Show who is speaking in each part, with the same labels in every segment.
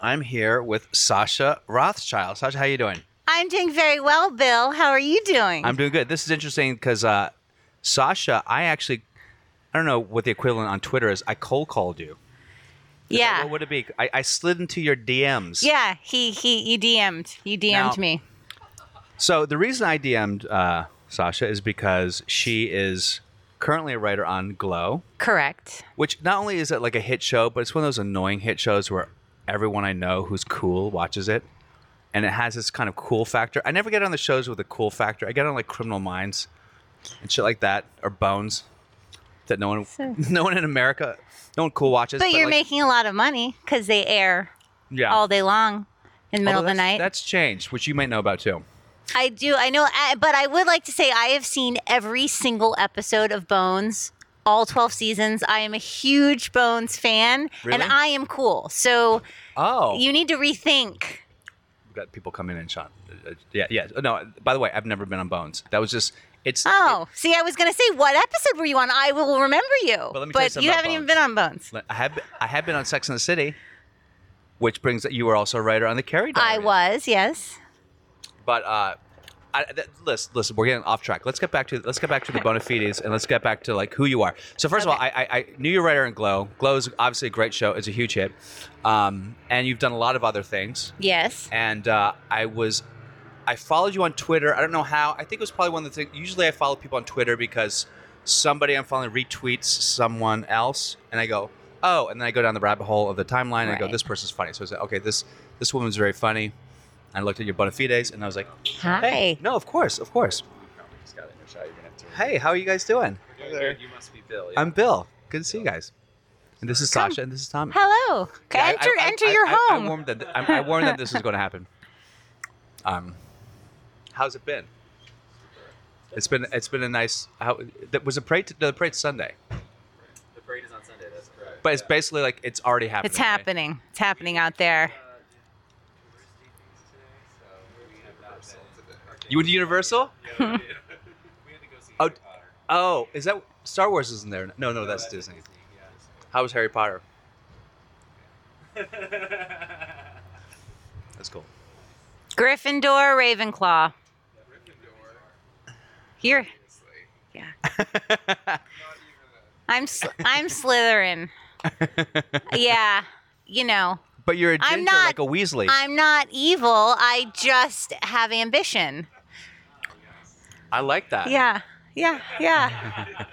Speaker 1: I'm here with Sasha Rothschild. Sasha, how you doing?
Speaker 2: I'm doing very well, Bill. How are you doing?
Speaker 1: I'm doing good. This is interesting because uh, Sasha, I actually, I don't know what the equivalent on Twitter is. I cold called you.
Speaker 2: yeah.
Speaker 1: What would it be? I, I slid into your DMs.
Speaker 2: yeah, he he you DM'd. You DM'd
Speaker 1: Now-
Speaker 2: me.
Speaker 1: So the reason I DM'd uh, Sasha is because she is currently a writer on Glow,
Speaker 2: Correct.
Speaker 1: which not only is it like a hit show, but it's one of those annoying hit shows where everyone I know who's cool watches it. And it has this kind of cool factor. I never get on the shows with a cool factor. I get on like Criminal Minds and shit like that, or Bones, that no one,
Speaker 2: So-
Speaker 1: no one in America, no one cool watches.
Speaker 2: But, you're
Speaker 1: like,
Speaker 2: making a lot of money because they air
Speaker 1: yeah.
Speaker 2: all day long in the middle of the night.
Speaker 1: That's changed, which you might know about too.
Speaker 2: I do. I know. But I would like to say I have seen every single episode of Bones. All 12 seasons. I am a huge Bones fan
Speaker 1: Really?
Speaker 2: and I am cool. So
Speaker 1: Oh,
Speaker 2: you need to rethink.
Speaker 1: We've got people coming in, Sean. Uh, yeah, yeah. No, by the way, I've never been on Bones. That was just it's.
Speaker 2: Oh, see, I was going to say, what episode were you on? I will remember you.
Speaker 1: let me tell you
Speaker 2: but you haven't even been on Bones.
Speaker 1: I have I have been on Sex and the City, which brings that you were also a writer on the Carrie.
Speaker 2: I was, yes.
Speaker 1: but uh, I, th- listen, listen, we're getting off track. Let's get back to let's get back to the bona fides and let's get back to like who you are. So first of all, I, I, I knew you were writer in Glow. Glow is obviously a great show. It's a huge hit, um, and you've done a lot of other things.
Speaker 2: Yes.
Speaker 1: and uh, I was I followed you on Twitter. I don't know how. I think it was probably one of the things. Usually, I follow people on Twitter because somebody I'm following retweets someone else, and I go, oh, and then I go down the rabbit hole of the timeline, and I go, this person's funny. So I said, okay, this this woman's very funny. I looked at your bona fides, and I was like,
Speaker 2: Hi.
Speaker 1: hey, no, of course, of course. Hey, how are you guys doing?
Speaker 3: You must be Bill.
Speaker 1: I'm Bill. Good to see you guys. And this is
Speaker 2: Come.
Speaker 1: Sasha, and this is Tommy.
Speaker 2: Hello.
Speaker 1: Yeah, I-
Speaker 2: enter
Speaker 1: I-
Speaker 2: enter
Speaker 1: I-
Speaker 2: your
Speaker 1: I- I
Speaker 2: home.
Speaker 1: warned that I, I warned that this was going to happen. Um, how's it been? It's been it's been a nice. How that was a parade. No, the parade's Sunday,
Speaker 3: The parade is on Sunday. That's correct.
Speaker 1: but it's basically like it's already happening.
Speaker 2: it's
Speaker 1: right?
Speaker 2: happening. It's happening out there.
Speaker 1: You went to Universal? Oh, oh, is that Star Wars? Isn't there? No, no, that's Disney. How was Harry Potter? That's cool.
Speaker 2: Gryffindor, Ravenclaw. Here. Yeah. I'm sl- I'm Slytherin. Yeah. You know,
Speaker 1: But you're a ginger
Speaker 2: I'm not-
Speaker 1: like a Weasley.
Speaker 2: I'm not evil. I just have ambition.
Speaker 1: I like that.
Speaker 2: Yeah. Yeah. Yeah.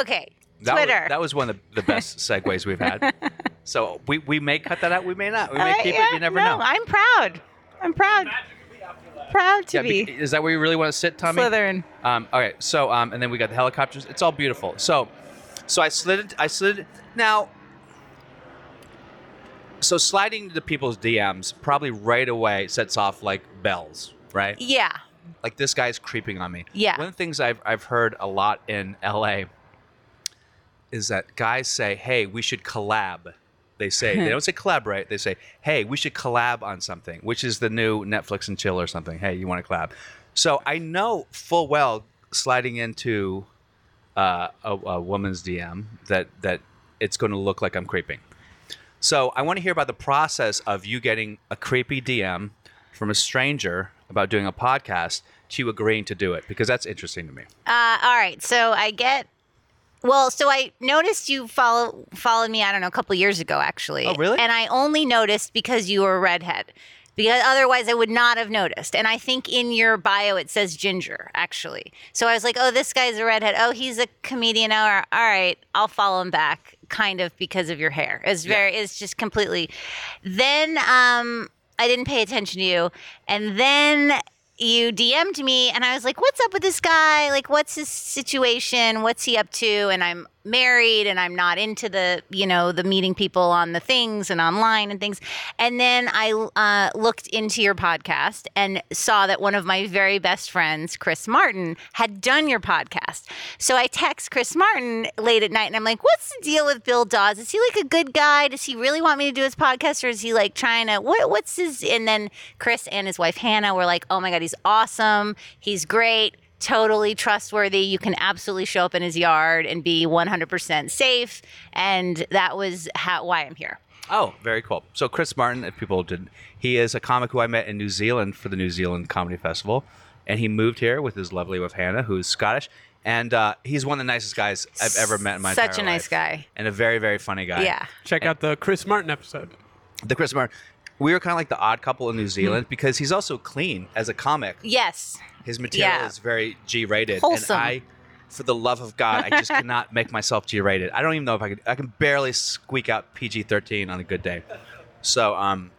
Speaker 2: Okay.
Speaker 1: That was,
Speaker 2: Twitter.
Speaker 1: that was one of the best segues we've had. So we, we may cut that out. We may not. We may
Speaker 2: Uh,
Speaker 1: keep
Speaker 2: yeah,
Speaker 1: it. You never
Speaker 2: no,
Speaker 1: know.
Speaker 2: I'm proud. I'm proud. Proud to
Speaker 1: yeah,
Speaker 2: be
Speaker 1: is that where you really want to sit, Tommy?
Speaker 2: Slytherin.
Speaker 1: Um, okay, so um, and then we got the helicopters. It's all beautiful. So, so I slid. it- I slid. Now, so sliding into people's DMs probably right away sets off like bells, right?
Speaker 2: Yeah.
Speaker 1: Like this guy's creeping on me.
Speaker 2: Yeah.
Speaker 1: One of the things I've I've heard a lot in LA is that guys say, "Hey, we should collab." They say they don't say collaborate. They say, "Hey, we should collab on something," which is the new Netflix and chill or something. Hey, you want to collab? So I know full well sliding into uh, a, a woman's DM that that it's going to look like I'm creeping. So I want to hear about the process of you getting a creepy DM from a stranger about doing a podcast to you agreeing to do it because that's interesting to me.
Speaker 2: Uh, all right. So I get. Well, so I noticed you follow followed me. I don't know, a couple years ago, actually.
Speaker 1: Oh, really?
Speaker 2: And I only noticed because you were a redhead, because otherwise I would not have noticed. And I think in your bio it says ginger, actually. So I was like, oh, this guy's a redhead. Oh, he's a comedian. Oh, all right, I'll follow him back, kind of because of your hair. It's very, it's just completely. Then um, I didn't pay attention to you, and then you DM'd me and I was like, what's up with this guy? Like, what's his situation? What's he up to? And I'm married and I'm not into the, you know, the meeting people on the things and online and things. And then I uh, looked into your podcast and saw that one of my very best friends, Chris Martin, had done your podcast. So I text Chris Martin late at night and I'm like, what's the deal with Bill Dawes? Is he like a good guy? Does he really want me to do his podcast or is he like trying to, what, what's his, and then Chris and his wife Hannah were like, oh my God, he's awesome. He's great totally trustworthy. You can absolutely show up in his yard and be 100% safe. And that was how, why I'm here.
Speaker 1: Oh, very cool. So Chris Martin, if people didn't, he is a comic who I met in New Zealand for the New Zealand Comedy Festival, and he moved here with his lovely wife Hannah, who's Scottish, and uh, he's one of the nicest guys I've ever met in my life.
Speaker 2: Such
Speaker 1: entire
Speaker 2: a nice
Speaker 1: life.
Speaker 2: guy.
Speaker 1: and a very very funny guy.
Speaker 2: Yeah.
Speaker 4: Check out the Chris Martin episode.
Speaker 1: the Chris Martin. We were kind of like the odd couple in New
Speaker 2: Hmm.
Speaker 1: Zealand because he's also clean as a comic.
Speaker 2: Yes.
Speaker 1: His material
Speaker 2: Yeah.
Speaker 1: is very G-rated,
Speaker 2: Wholesome.
Speaker 1: and I, for the love of God, I just cannot make myself G-rated. I don't even know if I could. I can barely squeak out PG-13 on a good day. So, um,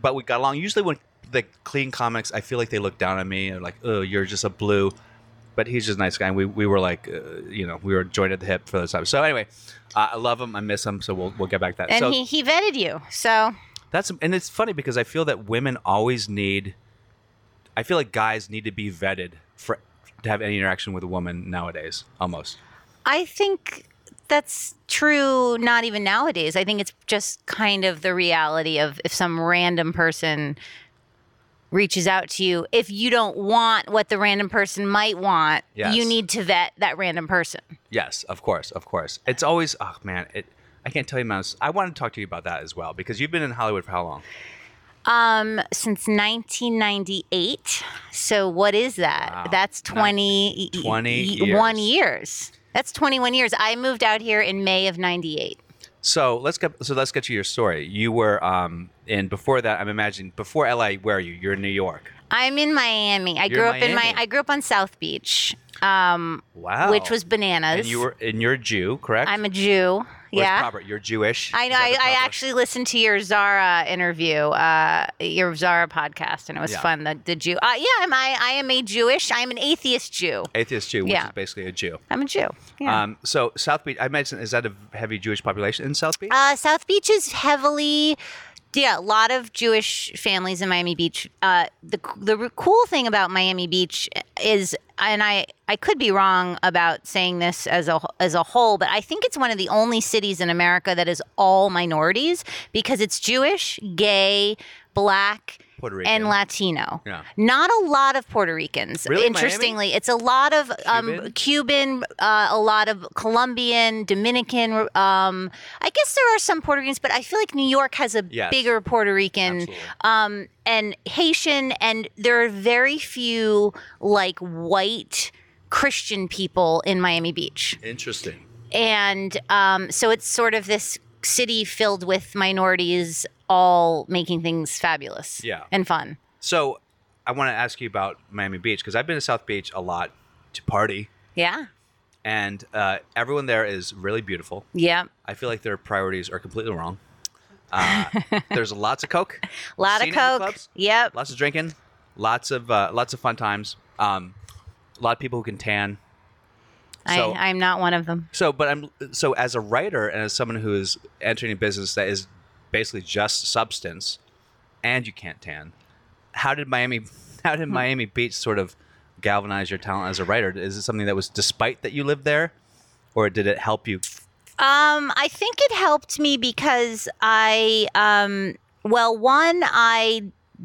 Speaker 1: but we got along. Usually, when the clean comics, I feel like they look down on me and like, "Oh, you're just a blue." But he's just a nice guy. And we we were like, uh, you know, we were joined at the hip for those times. So anyway, uh, I love him. I miss him. So we'll we'll get back to that.
Speaker 2: And
Speaker 1: so
Speaker 2: he, he vetted you. So
Speaker 1: that's and it's funny because I feel that women always need. I feel like guys need to be vetted for to have any interaction with a woman nowadays. Almost.
Speaker 2: I think that's true not even nowadays. I think it's just kind of the reality of if some random person reaches out to you, if you don't want what the random person might want,
Speaker 1: Yes.
Speaker 2: you need to vet that random person.
Speaker 1: Yes, of course, of course. It's always oh man, it. I can't tell you, man. I want to talk to you about that as well because you've been in Hollywood for how long?
Speaker 2: Um, since 1998. So what is that?
Speaker 1: Wow.
Speaker 2: That's 20,
Speaker 1: 20
Speaker 2: one
Speaker 1: years.
Speaker 2: years. That's 21 years. I moved out here in May of 98.
Speaker 1: So let's get so let's get to your story. You were um and before that, I'm imagining before LA, where are you? You're in New York.
Speaker 2: I'm in Miami. I
Speaker 1: You're
Speaker 2: grew up in my
Speaker 1: Miami.
Speaker 2: I grew up on South Beach. Um,
Speaker 1: Wow.
Speaker 2: which was bananas.
Speaker 1: and you were and you're a Jew, correct?
Speaker 2: I'm a Jew.
Speaker 1: Where's
Speaker 2: yeah.
Speaker 1: proper? You're Jewish.
Speaker 2: I know.
Speaker 1: Is that
Speaker 2: I,
Speaker 1: the
Speaker 2: I
Speaker 1: proper-
Speaker 2: actually listened to your Zara interview, uh, your Zara podcast, and it was
Speaker 1: Yeah.
Speaker 2: fun. The, the Jew. Uh, yeah, I'm, I, I am a Jewish. I'm an atheist Jew.
Speaker 1: atheist Jew, which
Speaker 2: Yeah.
Speaker 1: is basically a Jew.
Speaker 2: I'm a Jew. Yeah.
Speaker 1: Um, so South Beach, I imagine, is that a heavy Jewish population in South Beach?
Speaker 2: Uh, South Beach is heavily, yeah, a lot of Jewish families in Miami Beach. Uh, the the cool thing about Miami Beach is, and I I could be wrong about saying this as a as a whole, but I think it's one of the only cities in America that is all minorities because it's Jewish, gay, black.
Speaker 1: Puerto Rican.
Speaker 2: and Latino.
Speaker 1: Yeah.
Speaker 2: Not a lot of Puerto Ricans.
Speaker 1: Really, Miami?
Speaker 2: Interestingly, it's a lot of um,
Speaker 1: Cuban?
Speaker 2: Cuban, uh, a lot of Colombian, Dominican. Um, I guess there are some Puerto Ricans, but I feel like New York has a
Speaker 1: Yes.
Speaker 2: bigger Puerto Rican um, and Haitian, and there are very few like white Christian people in Miami Beach
Speaker 1: Interesting.
Speaker 2: and um, so it's sort of this city filled with minorities all making things fabulous
Speaker 1: Yeah.
Speaker 2: and fun
Speaker 1: So I want to ask you about Miami Beach because I've been to South Beach a lot to party,
Speaker 2: yeah
Speaker 1: and uh, everyone there is really beautiful.
Speaker 2: yeah
Speaker 1: I feel like their priorities are completely wrong. Uh, there's lots of coke,
Speaker 2: a lot of
Speaker 1: it in the
Speaker 2: coke yep
Speaker 1: lots of drinking, lots of uh, lots of fun times. Um, a lot of people who can tan. So-
Speaker 2: I, i'm not one of them
Speaker 1: So, but I'm so as a writer and as someone who is entering a business that is basically just substance, and you can't tan. How did Miami? How
Speaker 2: Hmm.
Speaker 1: did Miami Beach sort of galvanize your talent as a writer? Is it something that was despite that you lived there, or did it help you?
Speaker 2: Um, I think it helped me because I, um, well, one, I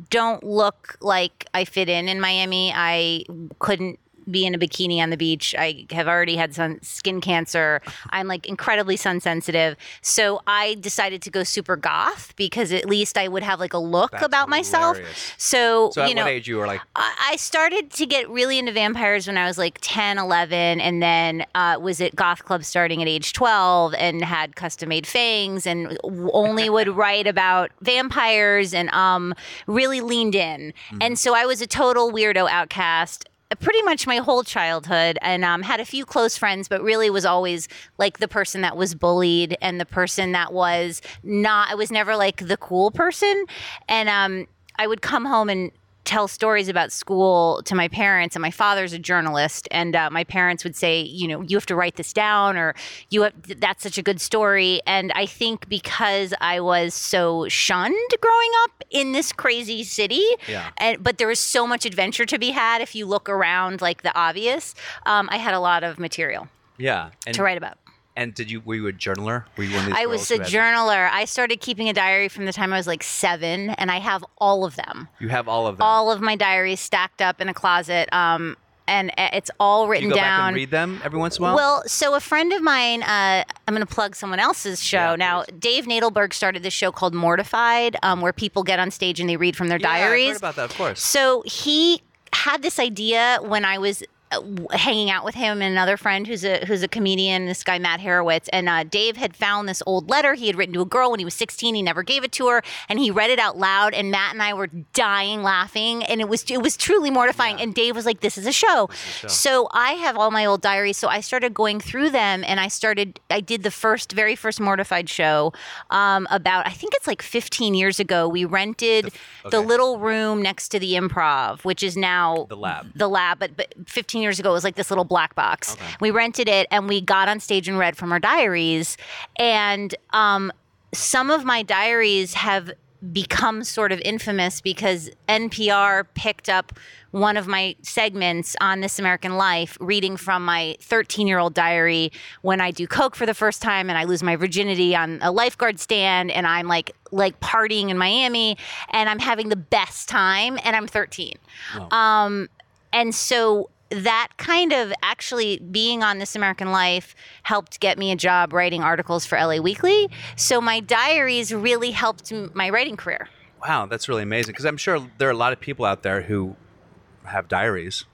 Speaker 2: don't look like I fit in in Miami. I couldn't be in a bikini on the beach. I have already had sun skin cancer. I'm like incredibly sun sensitive. So I decided to go super goth because at least I would have like a look
Speaker 1: That's
Speaker 2: about myself.
Speaker 1: hilarious.
Speaker 2: So,
Speaker 1: So, at
Speaker 2: you know,
Speaker 1: what age you were like?
Speaker 2: I I started to get really into vampires when I was like 10, 11, and then uh, was at Goth Club starting at age 12 and had custom made fangs and only would write about vampires and um, really leaned in. And so I was a total weirdo outcast. Pretty much my whole childhood, and um, had a few close friends, but really was always like the person that was bullied and the person that was not. I was never like the cool person, and um, I would come home and tell stories about school to my parents, and my father's a journalist, and uh, my parents would say, you know, you have to write this down, or you have that's such a good story. And I think because I was so shunned growing up in this crazy city,
Speaker 1: Yeah.
Speaker 2: and but there was so much adventure to be had if you look around, like the obvious. Um, I had a lot of material
Speaker 1: Yeah. And,
Speaker 2: to write about.
Speaker 1: And did you were you a journaler? Were you one of these
Speaker 2: I was a journaler. I started keeping a diary from the time I was like seven, and I have all of them.
Speaker 1: You have all of them.
Speaker 2: All of my diaries stacked up in a closet, um, and uh, it's all
Speaker 1: Do
Speaker 2: written
Speaker 1: you go back
Speaker 2: down.
Speaker 1: and read them every once in a while?
Speaker 2: Well, so a friend of mine, uh, I'm going to plug someone else's show
Speaker 1: Yeah,
Speaker 2: now. Dave Nadelberg started this show called Mortified, um, where people get on stage and they read from their
Speaker 1: yeah, I've
Speaker 2: diaries.
Speaker 1: heard about that, of course.
Speaker 2: So he had this idea when I was hanging out with him and another friend who's a who's a comedian. This guy Matt Horowitz and uh, Dave had found this old letter he had written to a girl when he was 16. He never gave it to her, and he read it out loud. And Matt and I were dying laughing, and it was it was truly mortifying. And Dave was like, "This is a show." So I have all my old diaries. So I started going through them, and I started. I did the first, very first mortified show um, about I think it's like 15 years ago. We rented the
Speaker 1: okay.
Speaker 2: little room next to the improv, which is now
Speaker 1: The lab.
Speaker 2: The lab, but but 15 years ago it was like this little black box. We rented it and we got on stage and read from our diaries, and um, some of my diaries have become sort of infamous because NPR picked up one of my segments on This American Life, reading from my 13 year old diary when I do coke for the first time and I lose my virginity on a lifeguard stand and I'm like like partying in Miami and I'm having the best time and I'm 13. Um, and so that kind of actually being on This American Life helped get me a job writing articles for LA Weekly. So my diaries really helped my writing career.
Speaker 1: Wow, that's really amazing. Because I'm sure there are a lot of people out there who have diaries,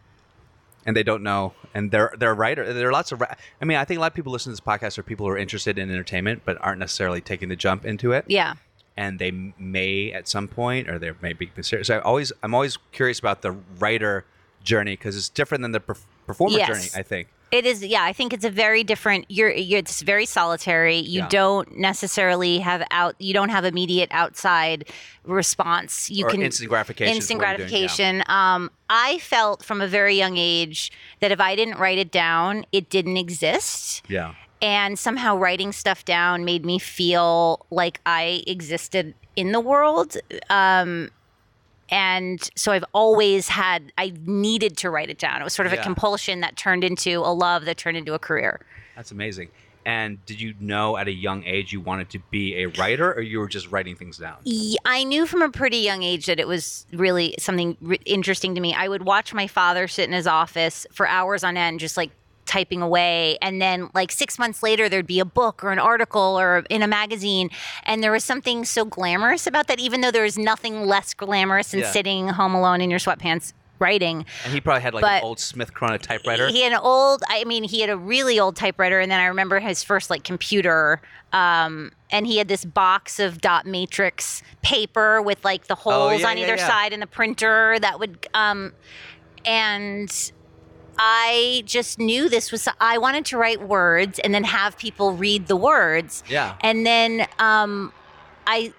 Speaker 1: and they don't know. And they're they're writer. There are lots of. I mean, I think a lot of people listen to this podcast are people who are interested in entertainment, but aren't necessarily taking the jump into it.
Speaker 2: Yeah.
Speaker 1: And they may at some point, or they may be considered. So I always, I'm always curious about the writer journey because it's different than the perf- performer
Speaker 2: Yes.
Speaker 1: journey. I think.
Speaker 2: It is, yeah. I think it's a very different. You're, you're it's very solitary. You
Speaker 1: Yeah.
Speaker 2: don't necessarily have out. You don't have immediate outside response. You
Speaker 1: Or
Speaker 2: can
Speaker 1: instant gratification
Speaker 2: Instant
Speaker 1: doing, yeah.
Speaker 2: gratification. Um, I felt from a very young age that if I didn't write it down, it didn't exist.
Speaker 1: Yeah.
Speaker 2: and somehow writing stuff down made me feel like I existed in the world. Um, and so I've always had, I needed to write it down. It was sort of
Speaker 1: Yeah.
Speaker 2: a compulsion that turned into a love that turned into a career.
Speaker 1: That's amazing. And did you know at a young age you wanted to be a writer, or you were just writing things down?
Speaker 2: I knew from a pretty young age that it was really something re- interesting to me. I would watch my father sit in his office for hours on end, just like typing away. And then, like six months later, there'd be a book or an article or in a magazine. And there was something so glamorous about that, even though there was nothing less glamorous than
Speaker 1: Yeah.
Speaker 2: sitting home alone in your sweatpants writing.
Speaker 1: And he probably had like
Speaker 2: But-
Speaker 1: an old Smith Corona typewriter.
Speaker 2: He had an old, I mean, he had a really old typewriter, and then I remember his first like computer. Um, and he had this box of dot matrix paper with like the holes
Speaker 1: Oh, yeah,
Speaker 2: on
Speaker 1: yeah,
Speaker 2: either
Speaker 1: yeah.
Speaker 2: side and the printer that would, um, and I just knew this was, I wanted to write words and then have people read the words.
Speaker 1: Yeah.
Speaker 2: And then, um, I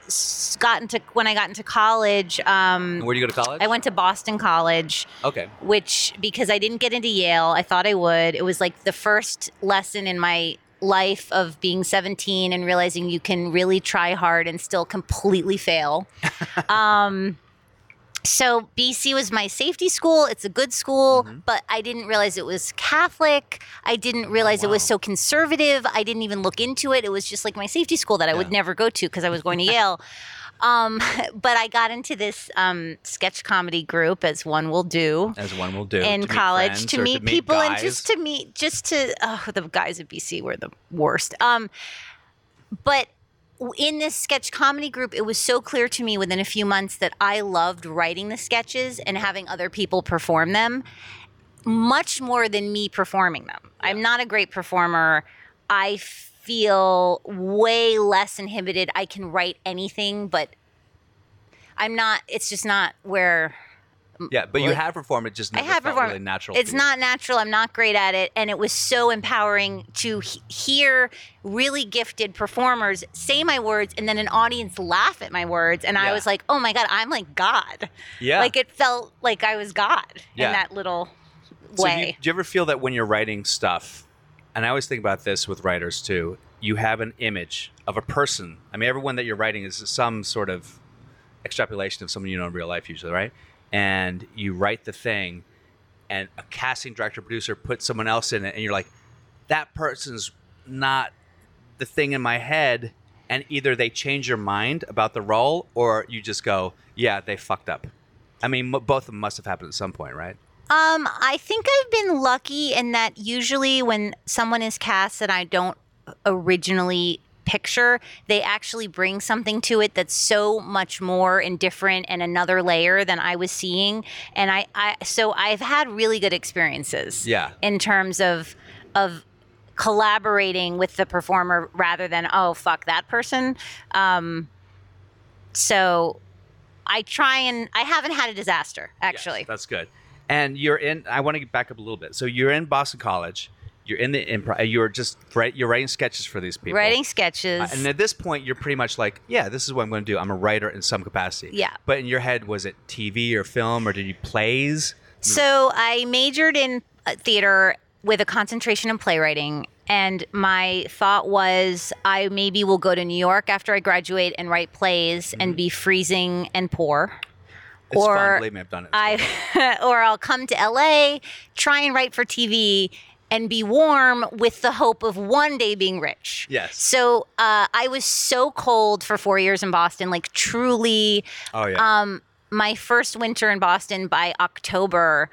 Speaker 2: got into, when I got into college, um,
Speaker 1: where do you go to college?
Speaker 2: I went to Boston College
Speaker 1: Okay.
Speaker 2: which because I didn't get into Yale, I thought I would. It was like the first lesson in my life of being 17 and realizing you can really try hard and still completely fail. um, so BC was my safety school. It's a good school, but I didn't realize it was Catholic. I didn't realize it was so conservative. I didn't even look into it. It was just like my safety school that I would never go to because I was going to Yale. Um, but I got into this um, sketch comedy group, as one will do
Speaker 1: As one will do.
Speaker 2: in
Speaker 1: to
Speaker 2: college to meet people and just to meet just to oh, the guys at BC were the worst. Um, but in this sketch comedy group, it was so clear to me within a few months that I loved writing the sketches and having other people perform them much more than me performing them. I'm not a great performer. I feel way less inhibited. I can write anything, but I'm not, it's just not where
Speaker 1: Yeah, but you have performed it just
Speaker 2: I have
Speaker 1: felt
Speaker 2: performed.
Speaker 1: really natural.
Speaker 2: It's
Speaker 1: you.
Speaker 2: not natural. I'm not great at it, and it was so empowering to he- hear really gifted performers say my words, and then an audience laugh at my words, and I
Speaker 1: Yeah.
Speaker 2: was like, "Oh my god, I'm like God!"
Speaker 1: Yeah.
Speaker 2: Like it felt like I was God
Speaker 1: Yeah.
Speaker 2: in that little
Speaker 1: So do
Speaker 2: way.
Speaker 1: you, do you ever feel that when you're writing stuff, and I always think about this with writers too, you have an image of a person. I mean, everyone that you're writing is some sort of extrapolation of someone you know in real life, usually, right? And you write the thing, and a casting director, producer puts someone else in it, and you're like, that person's not the thing in my head. And either they change your mind about the role, or you just go, yeah, they fucked up. I mean, m- both of them must have happened at some point, right?
Speaker 2: Um, I think I've been lucky in that usually when someone is cast that I don't originally picture, they actually bring something to it that's so much more and different and another layer than I was seeing. And I, I so I've had really good experiences.
Speaker 1: Yeah.
Speaker 2: In terms of of collaborating with the performer rather than oh fuck that person. Um, so I try and I haven't had a disaster actually.
Speaker 1: Yes, that's good. And you're in. I want to get back up a little bit. So you're in Boston College. You're in the improv. You're just you're writing sketches for these people.
Speaker 2: Writing sketches.
Speaker 1: Uh, and at this point, you're pretty much like, yeah, this is what I'm going to do. I'm a writer in some capacity.
Speaker 2: Yeah.
Speaker 1: But in your head, was it TV or film or did you plays?
Speaker 2: So I majored in uh, theater with a concentration in playwriting. And my thought was, I maybe will go to New York after I graduate and write plays and be freezing and poor.
Speaker 1: It's fun.
Speaker 2: Or
Speaker 1: Believe me, I've done it.
Speaker 2: I, or I'll come to LA, try and write for TV, and be warm with the hope of one day being rich.
Speaker 1: Yes.
Speaker 2: So uh, I was so cold for four years in Boston, like truly
Speaker 1: oh yeah.
Speaker 2: um, my first winter in Boston by October,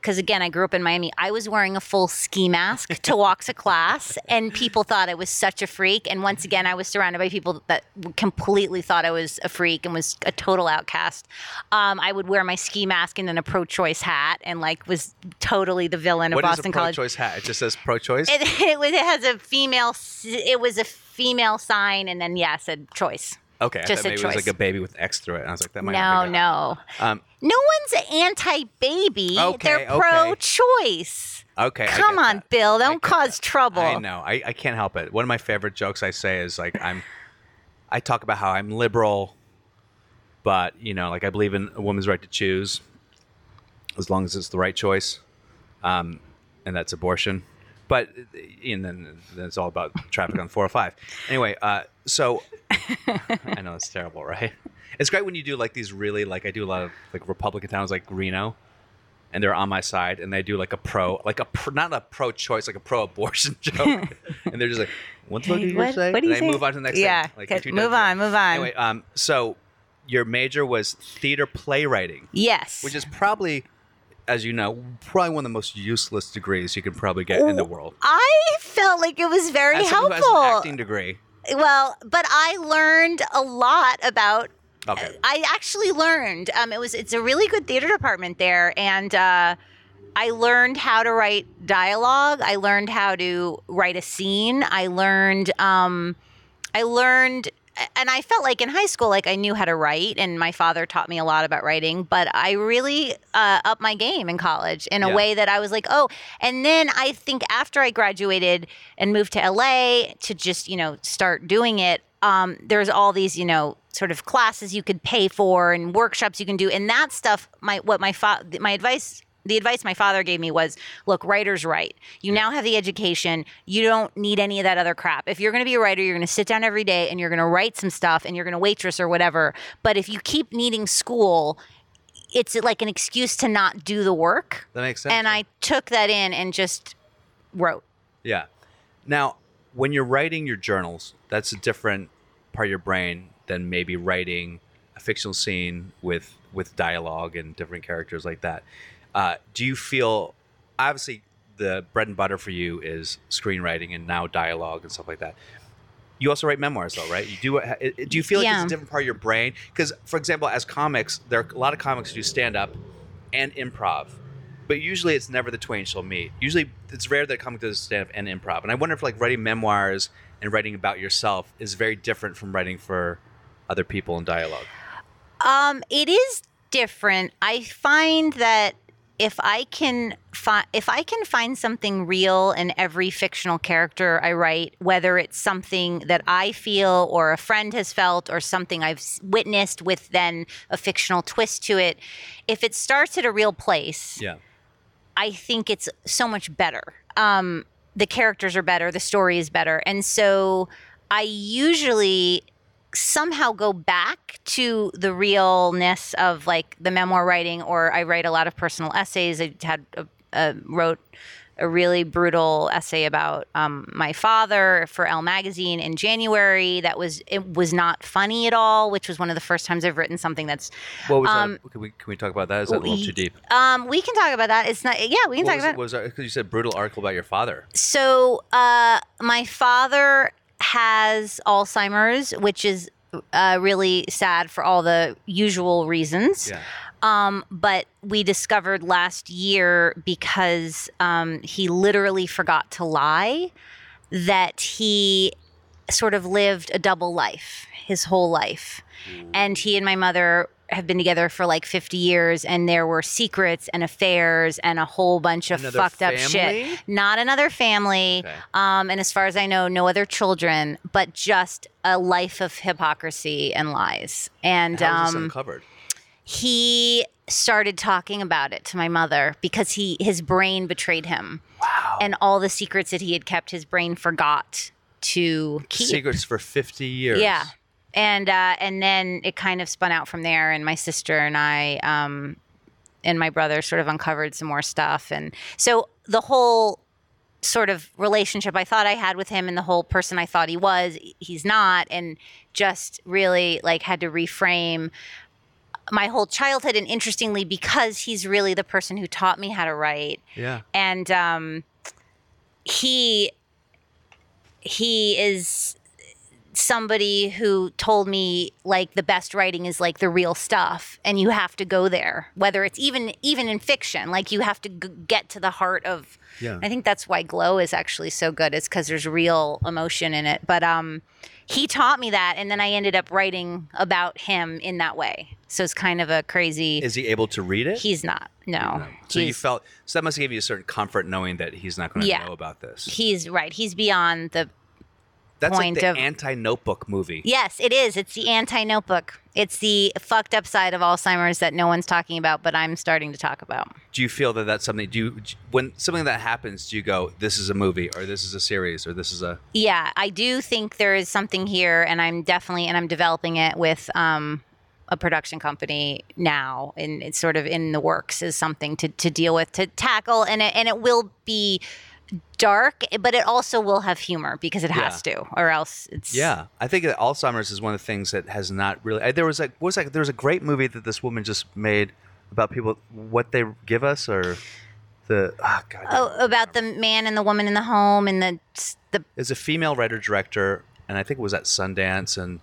Speaker 2: because again, I grew up in Miami, I was wearing a full ski mask to walk to class, and people thought I was such a freak. And once again, I was surrounded by people that completely thought I was a freak and was a total outcast. Um, I would wear my ski mask and then a pro-choice hat, and like was totally the villain of
Speaker 1: what is
Speaker 2: Boston
Speaker 1: a
Speaker 2: College.
Speaker 1: pro-choice hat? It just says pro-choice.
Speaker 2: It, it was. It has a female. It was a female sign, and then yeah, said choice.
Speaker 1: okay, I
Speaker 2: just
Speaker 1: thought
Speaker 2: a
Speaker 1: maybe it was like a baby with X through it. And I was like, that might
Speaker 2: No,
Speaker 1: not be
Speaker 2: no.
Speaker 1: Um,
Speaker 2: No one's anti-baby.
Speaker 1: Okay,
Speaker 2: They're
Speaker 1: okay.
Speaker 2: pro-choice.
Speaker 1: okay.
Speaker 2: Come on,
Speaker 1: that.
Speaker 2: Bill. Don't cause
Speaker 1: that.
Speaker 2: trouble.
Speaker 1: I know. I, I can't help it. One of my favorite jokes I say is like I'm I talk about how I'm liberal, but you know, like I believe in a woman's right to choose as long as it's the right choice. Um, and that's abortion. But and then, then it's all about traffic on 405. Anyway, uh, so I know it's terrible, right? It's great when you do like these really like I do a lot of like Republican towns like Reno, and they're on my side, and they do like a pro, like a pro, not a pro-choice, like a pro-abortion joke, and they're just like, "What the fuck did you
Speaker 2: What-
Speaker 1: say?"
Speaker 2: what do you
Speaker 1: and I move on to the next
Speaker 2: Yeah,
Speaker 1: thing. Like,
Speaker 2: move on, move on.
Speaker 1: Anyway, um, so your major was theater playwriting,
Speaker 2: Yes.
Speaker 1: which is probably, as you know, probably one of the most useless degrees you can probably get in the world.
Speaker 2: I felt like it was very
Speaker 1: As someone who has
Speaker 2: helpful.
Speaker 1: an acting degree,
Speaker 2: Well, but I learned a lot about.
Speaker 1: Okay,
Speaker 2: I actually learned. Um, it was. It's a really good theater department there, and uh, I learned how to write dialogue. I learned how to write a scene. I learned. Um, I learned. And I felt like in high school, like I knew how to write, and my father taught me a lot about writing. But I really uh, upped my game in college in a
Speaker 1: Yeah.
Speaker 2: way that I was like, oh. And then I think after I graduated and moved to LA to just you know start doing it, um, there's all these you know sort of classes you could pay for and workshops you can do, and that stuff. My what my fa- my advice. The advice my father gave me was look, writers write. You now have the education. You don't need any of that other crap. If you're going to be a writer, you're going to sit down every day and you're going to write some stuff and you're going to waitress or whatever. But if you keep needing school, it's like an excuse to not do the work.
Speaker 1: that makes sense.
Speaker 2: And I took that in and just wrote.
Speaker 1: Yeah. Now, when you're writing your journals, that's a different part of your brain than maybe writing a fictional scene with with dialogue and different characters like that. Uh, do you feel obviously the bread and butter for you is screenwriting and now dialogue and stuff like that? You also write memoirs, though, right? You do. uh, Do you feel like it's a different part of your brain? Because, for example, as comics, there are a lot of comics who do stand up and improv, but usually it's never the twain shall meet. Usually, it's rare that a comic does stand up and improv. And I wonder if like writing memoirs and writing about yourself is very different from writing for other people in dialogue.
Speaker 2: Um, it is different. I find that if I can fi- if I can find something real in every fictional character I write, whether it's something that I feel or a friend has felt or something I've witnessed with then a fictional twist to it, if it starts at a real place,
Speaker 1: Yeah.
Speaker 2: I think it's so much better. Um, the characters are better, the story is better. And so I usually somehow go back to the realness of like the memoir writing, or I write a lot of personal essays. I had a, a, wrote a really brutal essay about um, my father for Elle magazine in January. That was it was not funny at all, which was one of the first times I've written something that's.
Speaker 1: What was
Speaker 2: Um,
Speaker 1: that? Can we, can we talk about that? Is that a little too deep?
Speaker 2: Um, we can talk about that. It's not. Yeah, we can
Speaker 1: What
Speaker 2: talk
Speaker 1: was,
Speaker 2: about.
Speaker 1: it, was? Because you said brutal article about your father.
Speaker 2: So, uh, my father has Alzheimer's, which is uh, really sad for all the usual reasons.
Speaker 1: Yeah.
Speaker 2: Um, but we discovered last year because um, he literally forgot to lie that he sort of lived a double life his whole life. And he and my mother have been together for like 50 years and there were secrets and affairs and a whole bunch of
Speaker 1: Another
Speaker 2: fucked up shit. Not another family.
Speaker 1: Okay.
Speaker 2: Um, and as far as I know, no other children, but just a life of hypocrisy and lies. And
Speaker 1: How
Speaker 2: um,
Speaker 1: uncovered?
Speaker 2: he started talking about it to my mother because he his brain betrayed him. Wow. And all the secrets that he had kept, his brain forgot to keep.
Speaker 1: Secrets for 50 years.
Speaker 2: Yeah. And uh, and then it kind of spun out from there, and my sister and I um, and my brother sort of uncovered some more stuff, and so the whole sort of relationship I thought I had with him and the whole person I thought he was, he's not, and just really like had to reframe my whole childhood. And interestingly, because he's really the person who taught me how to write,
Speaker 1: Yeah.
Speaker 2: and um, he he is somebody who told me like the best writing is like the real stuff and you have to go there whether it's even even in fiction like you have to g- get to the heart of
Speaker 1: Yeah.
Speaker 2: i think that's why glow is actually so good it's because there's real emotion in it but um he taught me that and then i ended up writing about him in that way so it's kind of a crazy
Speaker 1: Is he able to read it?
Speaker 2: he's not no
Speaker 1: so you felt so that must give you a certain comfort knowing that he's not going to
Speaker 2: Yeah.
Speaker 1: know about this.
Speaker 2: he's right he's beyond the
Speaker 1: That's
Speaker 2: point
Speaker 1: like the
Speaker 2: of-
Speaker 1: anti-notebook movie.
Speaker 2: Yes, it is. It's the anti notebook. It's the fucked up side of Alzheimer's that no one's talking about, but I'm starting to talk about.
Speaker 1: Do you feel that that's something? Do you when something that happens? Do you go, "This is a movie," or "This is a series," or "This is a"?
Speaker 2: Yeah, I do think there is something here, and I'm definitely, and I'm developing it with um, a production company now, and it's sort of in the works as something to, to deal with, to tackle, and it, and it will be dark, but it also will have humor because it has to, or else it's
Speaker 1: Yeah, I think that Alzheimer's is one of the things that has not really. I- There was like, what was like, there was a great movie that this woman just made about people what they give us, or the oh god,
Speaker 2: Oh, about the man and the woman in the home and the the
Speaker 1: It's a female writer director, and I think it was at Sundance and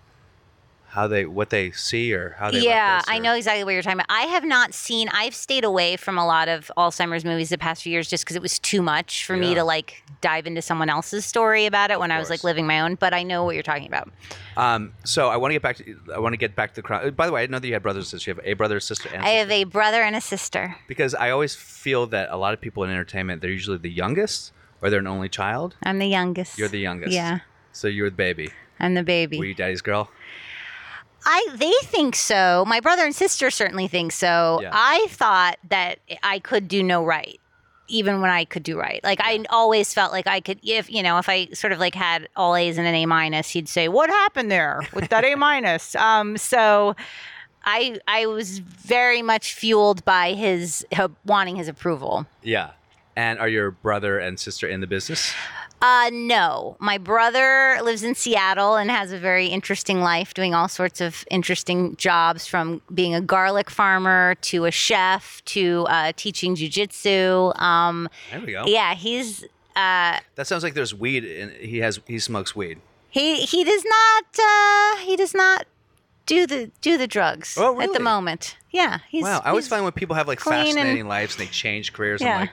Speaker 1: how they what they see or how they.
Speaker 2: yeah, I know exactly what you're talking about. I have not seen. I've stayed away from a lot of Alzheimer's movies the past few years just because it was too much for me to like dive into someone else's story about it when I was like living my own. But I know what you're talking about.
Speaker 1: Um, so I want to get back to I want to get back to the crown. By the way, I didn't know that you had brothers and sisters. You have a brother, sister, and
Speaker 2: I have a brother and a sister.
Speaker 1: because I always feel that a lot of people in entertainment they're usually the youngest or they're an only child.
Speaker 2: I'm the youngest.
Speaker 1: You're the youngest.
Speaker 2: Yeah,
Speaker 1: So you're the baby.
Speaker 2: I'm the baby.
Speaker 1: Were you daddy's girl?
Speaker 2: I they think so. My brother and sister certainly think so.
Speaker 1: Yeah.
Speaker 2: I thought that I could do no right, even when I could do right. Like I always felt like I could, if you know, if I sort of like had all A's and an A minus, he'd say, "What happened there with that A minus?" Um, so. I, I was very much fueled by his uh, wanting his approval.
Speaker 1: Yeah. And are your brother and sister in the business?
Speaker 2: Uh, no. My brother lives in Seattle and has a very interesting life, doing all sorts of interesting jobs from being a garlic farmer to a chef to uh, teaching jujitsu. Um,
Speaker 1: There we go.
Speaker 2: yeah, he's uh,
Speaker 1: That sounds like there's weed. and he has he smokes weed.
Speaker 2: he he does not uh, he does not do the do the drugs
Speaker 1: Oh, really?
Speaker 2: at the moment. Yeah, he's
Speaker 1: wow. I always find when people have like
Speaker 2: clean and-
Speaker 1: fascinating lives and they change careers,
Speaker 2: Yeah.
Speaker 1: I'm like,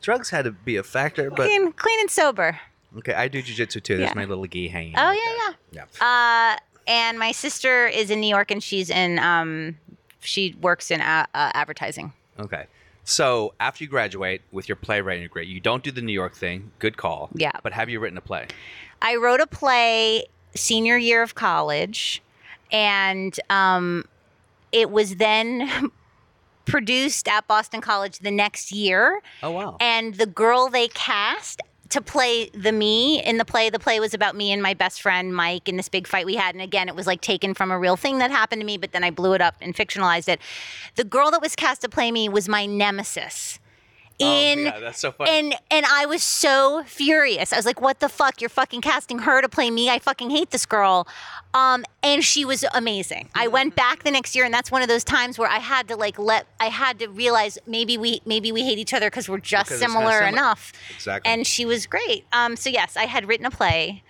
Speaker 1: drugs had to be a factor. But
Speaker 2: clean, clean and sober.
Speaker 1: okay, I do jujitsu too. There's
Speaker 2: Yeah.
Speaker 1: my little gi hanging.
Speaker 2: Oh yeah,
Speaker 1: there.
Speaker 2: yeah.
Speaker 1: Yeah.
Speaker 2: Uh, and my sister is in New York, and she's in um, she works in uh, uh, advertising.
Speaker 1: Okay. So after you graduate with your playwriting degree, you don't do the New York thing. Good call.
Speaker 2: Yeah.
Speaker 1: But have you written a play?
Speaker 2: I wrote a play senior year of college, and um, it was then produced at Boston College the next year.
Speaker 1: Oh wow.
Speaker 2: And the girl they cast to play the me in the play, the play was about me and my best friend Mike and this big fight we had. And again, it was like taken from a real thing that happened to me, but then I blew it up and fictionalized it. The girl that was cast to play me was my nemesis. In
Speaker 1: oh, yeah, that's so
Speaker 2: and and I was so furious. I was like, "What the fuck? You're fucking casting her to play me? I fucking hate this girl." Um, and she was amazing. I went back the next year, and that's one of those times where I had to like let I had to realize maybe we maybe we hate each other because we're just
Speaker 1: Because
Speaker 2: similar
Speaker 1: similar.
Speaker 2: enough.
Speaker 1: Exactly.
Speaker 2: And she was great. Um, so yes, I had written a play.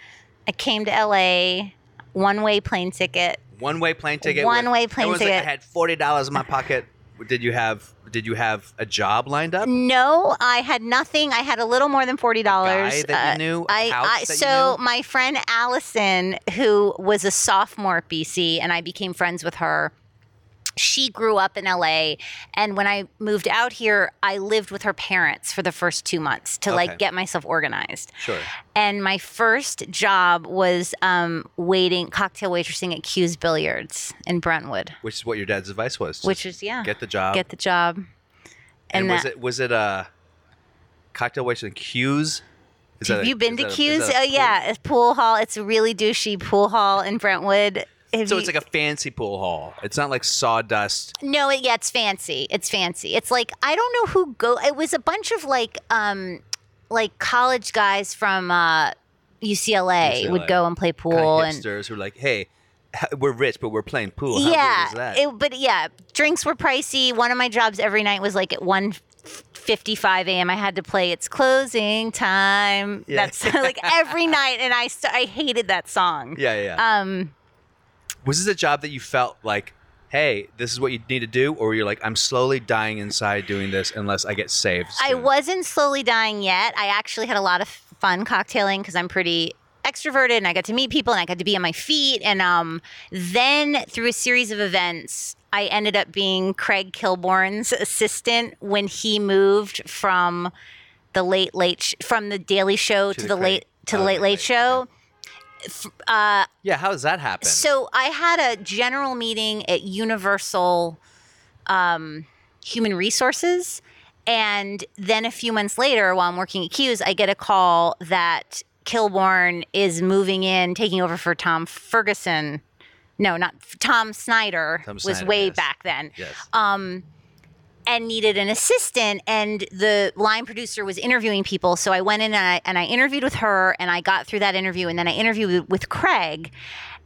Speaker 2: I came to LA, one way plane ticket.
Speaker 1: One way plane ticket.
Speaker 2: One-way plane
Speaker 1: it was Like I had forty dollars in my pocket. Did you have Did you have a job lined up?
Speaker 2: No, I had nothing. I had a little more than forty dollars.
Speaker 1: guy that you uh, knew? A
Speaker 2: I, I
Speaker 1: that you
Speaker 2: so my friend Allison, who was a sophomore at BC, and I became friends with her. She grew up in LA, and when I moved out here, I lived with her parents for the first two months to
Speaker 1: Okay.
Speaker 2: like get myself organized.
Speaker 1: Sure.
Speaker 2: And my first job was um, waiting cocktail waitressing at Q's Billiards in Brentwood,
Speaker 1: Which is what your dad's advice was.
Speaker 2: which is yeah,
Speaker 1: get the job.
Speaker 2: get the job.
Speaker 1: and
Speaker 2: and
Speaker 1: was
Speaker 2: that-
Speaker 1: it was it a cocktail waitress in Q's? Is that
Speaker 2: Have
Speaker 1: a-
Speaker 2: you been to
Speaker 1: a-
Speaker 2: Q's?
Speaker 1: a
Speaker 2: Oh yeah, it's pool hall. It's a really douchey pool hall in Brentwood. Have
Speaker 1: So
Speaker 2: you-
Speaker 1: it's like a fancy pool hall. It's not like sawdust.
Speaker 2: no, it, yeah, it's fancy. It's fancy. It's like I don't know who go. It was a bunch of like um like college guys from uh, UCLA,
Speaker 1: UCLA.
Speaker 2: would go and play pool
Speaker 1: Kind of
Speaker 2: and
Speaker 1: hipsters who are like, hey, we're rich, but we're playing pool. How
Speaker 2: yeah,
Speaker 1: is that?
Speaker 2: it- but yeah, drinks were pricey. One of my jobs every night was like at one. 55 a.m. I had to play "It's Closing Time."
Speaker 1: Yeah.
Speaker 2: That's like every night, and I st- I hated that song.
Speaker 1: yeah, yeah. yeah.
Speaker 2: Um,
Speaker 1: was this a job that you felt like, hey, this is what you need to do, or you're like, I'm slowly dying inside doing this unless I get saved?
Speaker 2: I wasn't slowly dying yet. I actually had a lot of fun cocktailing because I'm pretty extroverted and I got to meet people and I got to be on my feet. And um, then through a series of events, I ended up being Craig Kilborn's assistant when he moved from the late late sh- from the Daily Show to,
Speaker 1: the
Speaker 2: the, late to
Speaker 1: oh,
Speaker 2: the late Late, show.
Speaker 1: Yeah, how does that happen?
Speaker 2: So I had a general meeting at Universal um, Human Resources. And then a few months later, while I'm working at Q's, I get a call that Kilborn is moving in, taking over for Tom Ferguson. No, not Tom Snyder.
Speaker 1: Tom Snyder was
Speaker 2: way
Speaker 1: yes.
Speaker 2: back then
Speaker 1: yes.
Speaker 2: um, and needed an assistant. And the line producer was interviewing people. So I went in and I, and I interviewed with her and I got through that interview. And then I interviewed with, Craig.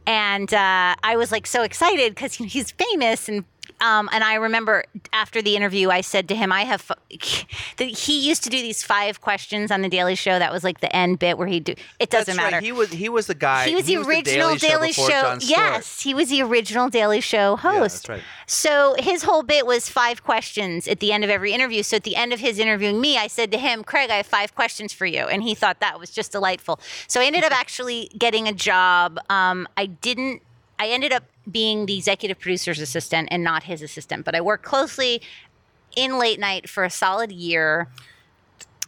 Speaker 2: And uh, I was like so excited because he's famous and. Um, and I remember after the interview, I said to him, "I have." f- He used to do these five questions on the Daily Show. That was like the end bit where he do. It doesn't
Speaker 1: That's
Speaker 2: matter.
Speaker 1: Right. He was he was the guy.
Speaker 2: He was the original Daily, Show.
Speaker 1: before Jon
Speaker 2: yes, he was the original Daily Show host.
Speaker 1: that's right.
Speaker 2: So his whole bit was five questions at the end of every interview. So at the end of his interviewing me, I said to him, "Craig, I have five questions for you," and he thought that was just delightful. So I ended up actually getting a job. Um, I didn't. I ended up being the executive producer's assistant and not his assistant, but I worked closely in late night for a solid year.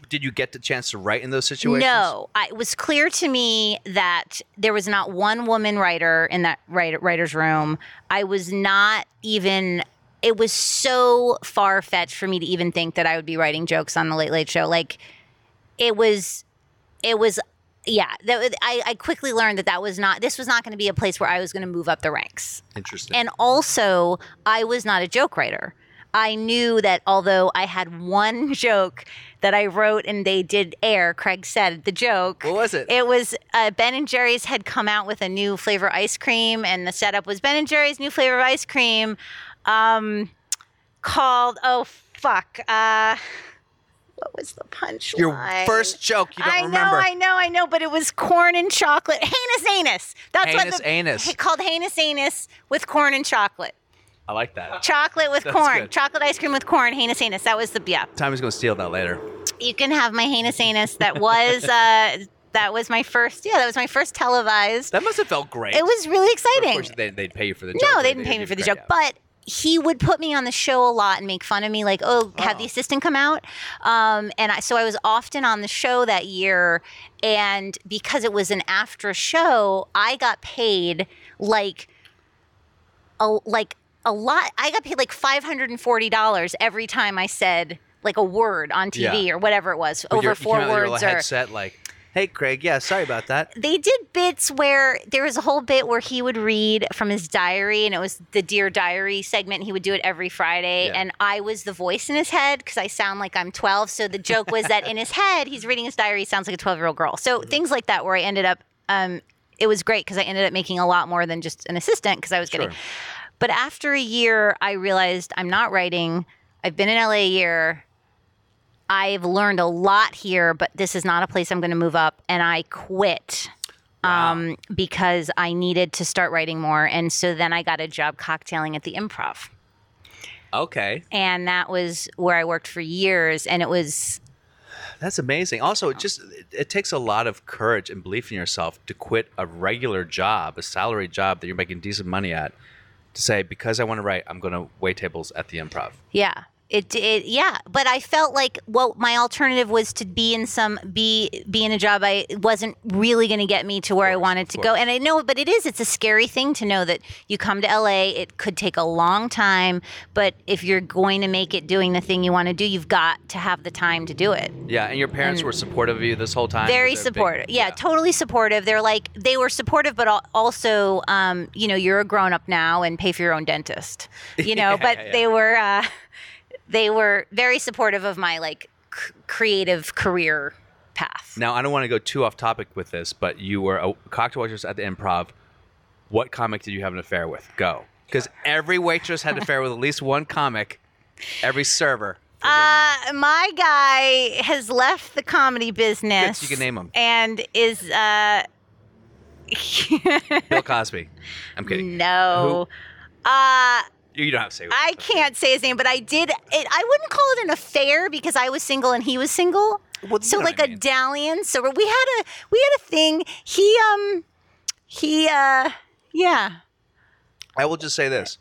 Speaker 1: Did you get the chance to write in those situations?
Speaker 2: No, I, it was clear to me that there was not one woman writer in that writer, writer's room. I was not even. It was so far fetched for me to even think that I would be writing jokes on the Late Late Show. Like, it was, it was, yeah. That I, I quickly learned that that was not. This was not going to be a place where I was going to move up the ranks.
Speaker 1: Interesting.
Speaker 2: And also, I was not a joke writer. I knew that although I had one joke that I wrote and they did air, Craig said the joke.
Speaker 1: What was it?
Speaker 2: It was uh, Ben and Jerry's had come out with a new flavor ice cream, and the setup was Ben and Jerry's new flavor of ice cream, um, called oh fuck, uh, what was the punchline?
Speaker 1: Your first joke, you don't
Speaker 2: I
Speaker 1: remember.
Speaker 2: know, I know, I know, but it was corn and chocolate. Heinous anus. That's what
Speaker 1: Heinous
Speaker 2: the,
Speaker 1: anus.
Speaker 2: called heinous anus with corn and chocolate.
Speaker 1: I like that.
Speaker 2: Chocolate with
Speaker 1: That's
Speaker 2: corn.
Speaker 1: good.
Speaker 2: Chocolate ice cream with corn. Heinous anus. That was the yeah.
Speaker 1: Tommy's gonna steal that later.
Speaker 2: You can have my heinous anus. That was uh that was my first yeah, that was my first televised.
Speaker 1: That must have felt great.
Speaker 2: It was really exciting Of
Speaker 1: course, they, they'd pay you for the joke.
Speaker 2: no, they didn't pay me for the joke,
Speaker 1: credit.
Speaker 2: but he would put me on the show a lot and make fun of me, like, "Oh, have the assistant come out." Um, and I, so I was often on the show that year, and because it was an after show, I got paid like a like a lot. I got paid like five hundred and forty dollars every time I said like a word on TV
Speaker 1: Yeah.
Speaker 2: or whatever it was, over
Speaker 1: your-
Speaker 2: four
Speaker 1: you know, your
Speaker 2: words
Speaker 1: little
Speaker 2: or
Speaker 1: headset, like, hey, Craig, yeah, sorry about that.
Speaker 2: they did bits where there was a whole bit where he would read from his diary and it was the dear diary segment. He would do it every friday
Speaker 1: Yeah.
Speaker 2: and i was the voice in his head because i sound like i'm 12 so the joke was that in his head he's reading his diary he sounds like a 12 year old girl. So things like that where i ended up um, it was great because i ended up making a lot more than just an assistant because i was getting but after a year i realized i'm not writing. I've been in la a year I've learned a lot here, but this is not a place I'm going to move up. And I quit um, because I needed to start writing more. And so then I got a job cocktailing at the improv.
Speaker 1: Okay,
Speaker 2: And that was where I worked for years. And it was,
Speaker 1: that's amazing. Also, it just it, it takes a lot of courage and belief in yourself to quit a regular job, a salary job that you're making decent money at, to say because I want to write, I'm going to wait tables at the improv.
Speaker 2: yeah. It, it yeah but i felt like well my alternative was to be in some be be in a job i wasn't really going to get me to where i wanted to go. and i know but it is it's a scary thing to know that you come to la it could take a long time but if you're going to make it doing the thing you want to do you've got to have the time to do it.
Speaker 1: Yeah, and your parents were supportive of you this whole time.
Speaker 2: very
Speaker 1: a big-
Speaker 2: supportive yeah, totally supportive. They're like they were supportive but also um, you know you're a grown-up now and pay for your own dentist you know
Speaker 1: Yeah,
Speaker 2: but
Speaker 1: yeah, yeah.
Speaker 2: they were uh, they were very supportive of my like c- creative career path
Speaker 1: Now, I don't want to go too off topic with this, but you were a cocktail waitress at the improv. What comic did you have an affair with? Go. Because every waitress had an affair with at least one comic, every server.
Speaker 2: Uh, my guy has left the comedy business.
Speaker 1: you can name him.
Speaker 2: And is uh
Speaker 1: Bill Cosby. I'm kidding.
Speaker 2: no. Uh
Speaker 1: You don't have to say.
Speaker 2: I can't say his name, but I did. It, I wouldn't call it an affair because I was single and he was single.
Speaker 1: Well,
Speaker 2: so like
Speaker 1: I
Speaker 2: a
Speaker 1: mean.
Speaker 2: dalliance. So we had a we had a thing. He um he uh yeah.
Speaker 1: I will just say this.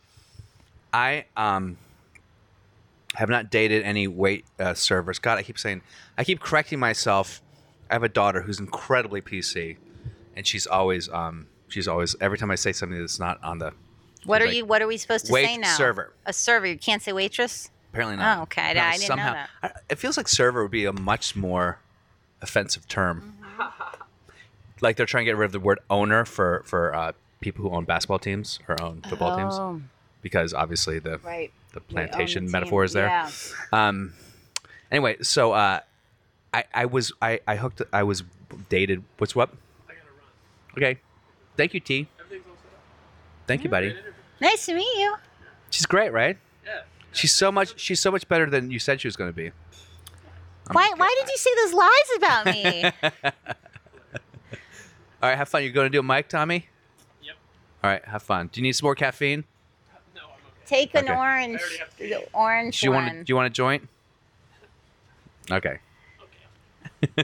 Speaker 1: I um have not dated any wait uh, servers. God, I keep saying, I keep correcting myself. I have a daughter who's incredibly PC, and she's always um she's always every time I say something that's not on the
Speaker 2: What are
Speaker 1: like,
Speaker 2: you? What are we supposed to
Speaker 1: wait
Speaker 2: say now?
Speaker 1: server.
Speaker 2: A server. You can't say waitress.
Speaker 1: apparently not.
Speaker 2: Oh, okay. I- I didn't know that.
Speaker 1: I, it feels like server would be a much more offensive term.
Speaker 2: Mm-hmm.
Speaker 1: like they're trying to get rid of the word owner for for uh, people who own basketball teams or own football teams because obviously the
Speaker 2: Oh, right.
Speaker 1: the plantation metaphor is there.
Speaker 2: Yeah.
Speaker 1: Um, anyway, so uh, I I was I I hooked I was dated. What's what? I gotta run. Okay, thank you, T. Thank you, buddy.
Speaker 2: Nice to meet you.
Speaker 1: She's great, right? Yeah. She's so much. She's so much better than you said she was going to be.
Speaker 2: Why? Why did you say those lies about me?
Speaker 1: All right, have fun. You're going to do a mic, Tommy.
Speaker 4: Yep.
Speaker 1: All right, have fun. Do you need some more caffeine?
Speaker 2: Take an
Speaker 1: Okay.
Speaker 2: orange, the orange
Speaker 1: Do you
Speaker 2: one.
Speaker 1: want? To, do you want a joint? Okay.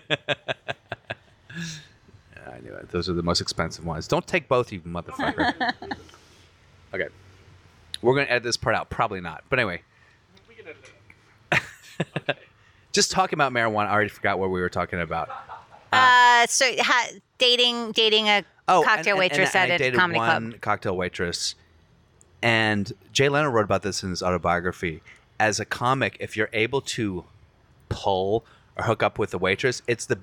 Speaker 1: I knew it. Those are the most expensive ones. Don't take both, you motherfucker. Okay. We're gonna edit this part out. Probably not. But anyway. Just talking about marijuana. I already forgot what we were talking about.
Speaker 2: uh, so ha- dating, dating a
Speaker 1: Oh,
Speaker 2: cocktail
Speaker 1: and- and-
Speaker 2: waitress
Speaker 1: and I
Speaker 2: at a
Speaker 1: dated
Speaker 2: comedy
Speaker 1: one
Speaker 2: club.
Speaker 1: cocktail waitress, and Jay Leno wrote about this in his autobiography. As a comic, if you're able to pull or hook up with a waitress, it's the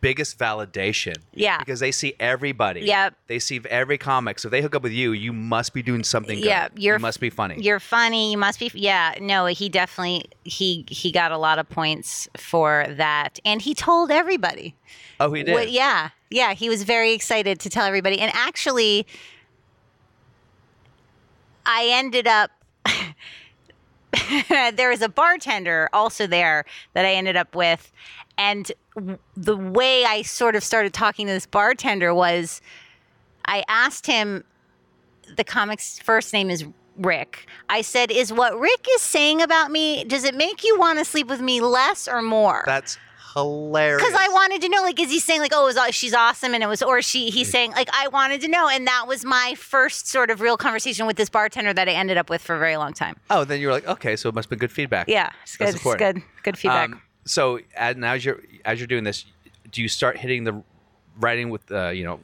Speaker 1: biggest validation.
Speaker 2: Yeah.
Speaker 1: because they see everybody.
Speaker 2: Yep.
Speaker 1: they see every comic. So if they hook up with you, you must be doing something. Good.
Speaker 2: Yeah, you're-
Speaker 1: you must be funny.
Speaker 2: You're funny. You must be. Yeah, no, he definitely he he got a lot of points for that, and he told everybody.
Speaker 1: oh, he did.
Speaker 2: Yeah, yeah, he was very excited to tell everybody, and actually, I ended up. there was a bartender also there that I ended up with, and the way I sort of started talking to this bartender was, I asked him the comic's first name is Rick. I said, "Is what Rick is saying about me? Does it make you want to sleep with me less or more?"
Speaker 1: That's hilarious.
Speaker 2: Because I wanted to know, like, is he saying like, "Oh, was, she's awesome," and it was, or she, he's saying like, "I wanted to know," and that was my first sort of real conversation with this bartender that I ended up with for a very long time.
Speaker 1: Oh, then you were like, okay, so it must have been good feedback.
Speaker 2: Yeah, it's good. It's good. Good feedback.
Speaker 1: Um, so as, now as you're as you're doing this, do you start hitting the writing with uh, you know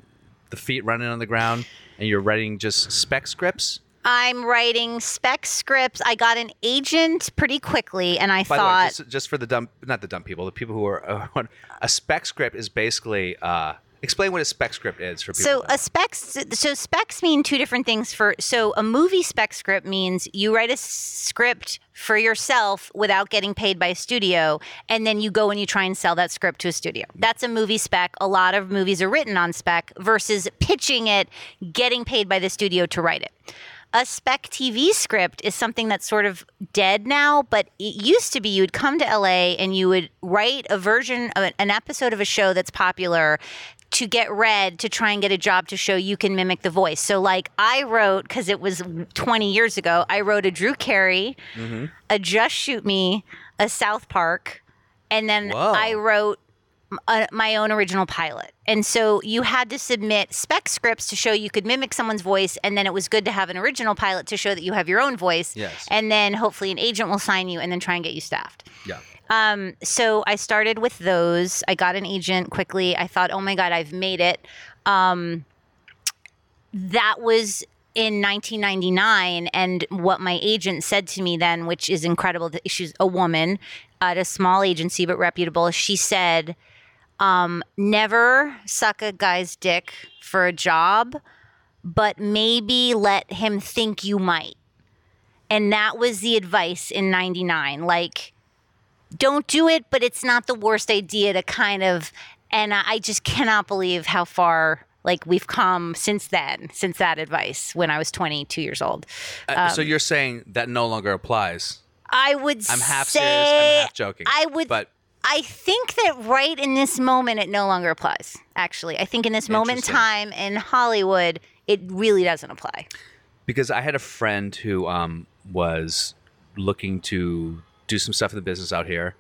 Speaker 1: the feet running on the ground, and you're writing just spec scripts?
Speaker 2: I'm writing spec scripts. I got an agent pretty quickly, and I
Speaker 1: By
Speaker 2: thought,
Speaker 1: way, just, just for the dumb, not the dumb people, the people who are uh, a spec script is basically uh, explain what a spec script is for people.
Speaker 2: So a specs so specs mean two different things for so a movie spec script means you write a script for yourself without getting paid by a studio and then you go and you try and sell that script to a studio. That's a movie spec. A lot of movies are written on spec versus pitching it, getting paid by the studio to write it. A spec TV script is something that's sort of dead now, but it used to be you'd come to LA and you would write a version of an episode of a show that's popular to get read to try and get a job to show you can mimic the voice. So, like, I wrote, because it was 20 years ago, I wrote a Drew Carey, mm-hmm. a Just Shoot Me, a South Park, and then
Speaker 1: Whoa.
Speaker 2: I wrote a, my own original pilot. And so you had to submit spec scripts to show you could mimic someone's voice. And then it was good to have an original pilot to show that you have your own voice.
Speaker 1: Yes.
Speaker 2: And then hopefully an agent will sign you and then try and get you staffed.
Speaker 1: yeah.
Speaker 2: Um, so I started with those. I got an agent quickly. I thought, oh my God, I've made it. Um, that was in 1999. And what my agent said to me then, which is incredible, she's a woman at a small agency but reputable, she said, um, never suck a guy's dick for a job, but maybe let him think you might. And that was the advice in 99. Like, don't do it, but it's not the worst idea to kind of. And I just cannot believe how far like we've come since then, since that advice when I was 22 years old.
Speaker 1: Uh, so you're saying that no longer applies?
Speaker 2: I would
Speaker 1: I'm half
Speaker 2: say,
Speaker 1: serious. I'm half joking.
Speaker 2: I would.
Speaker 1: but
Speaker 2: I think that right in this moment, it no longer applies. Actually, I think in this moment in time in Hollywood, it really doesn't apply.
Speaker 1: because I had a friend who um, was looking to do some stuff in the business out here,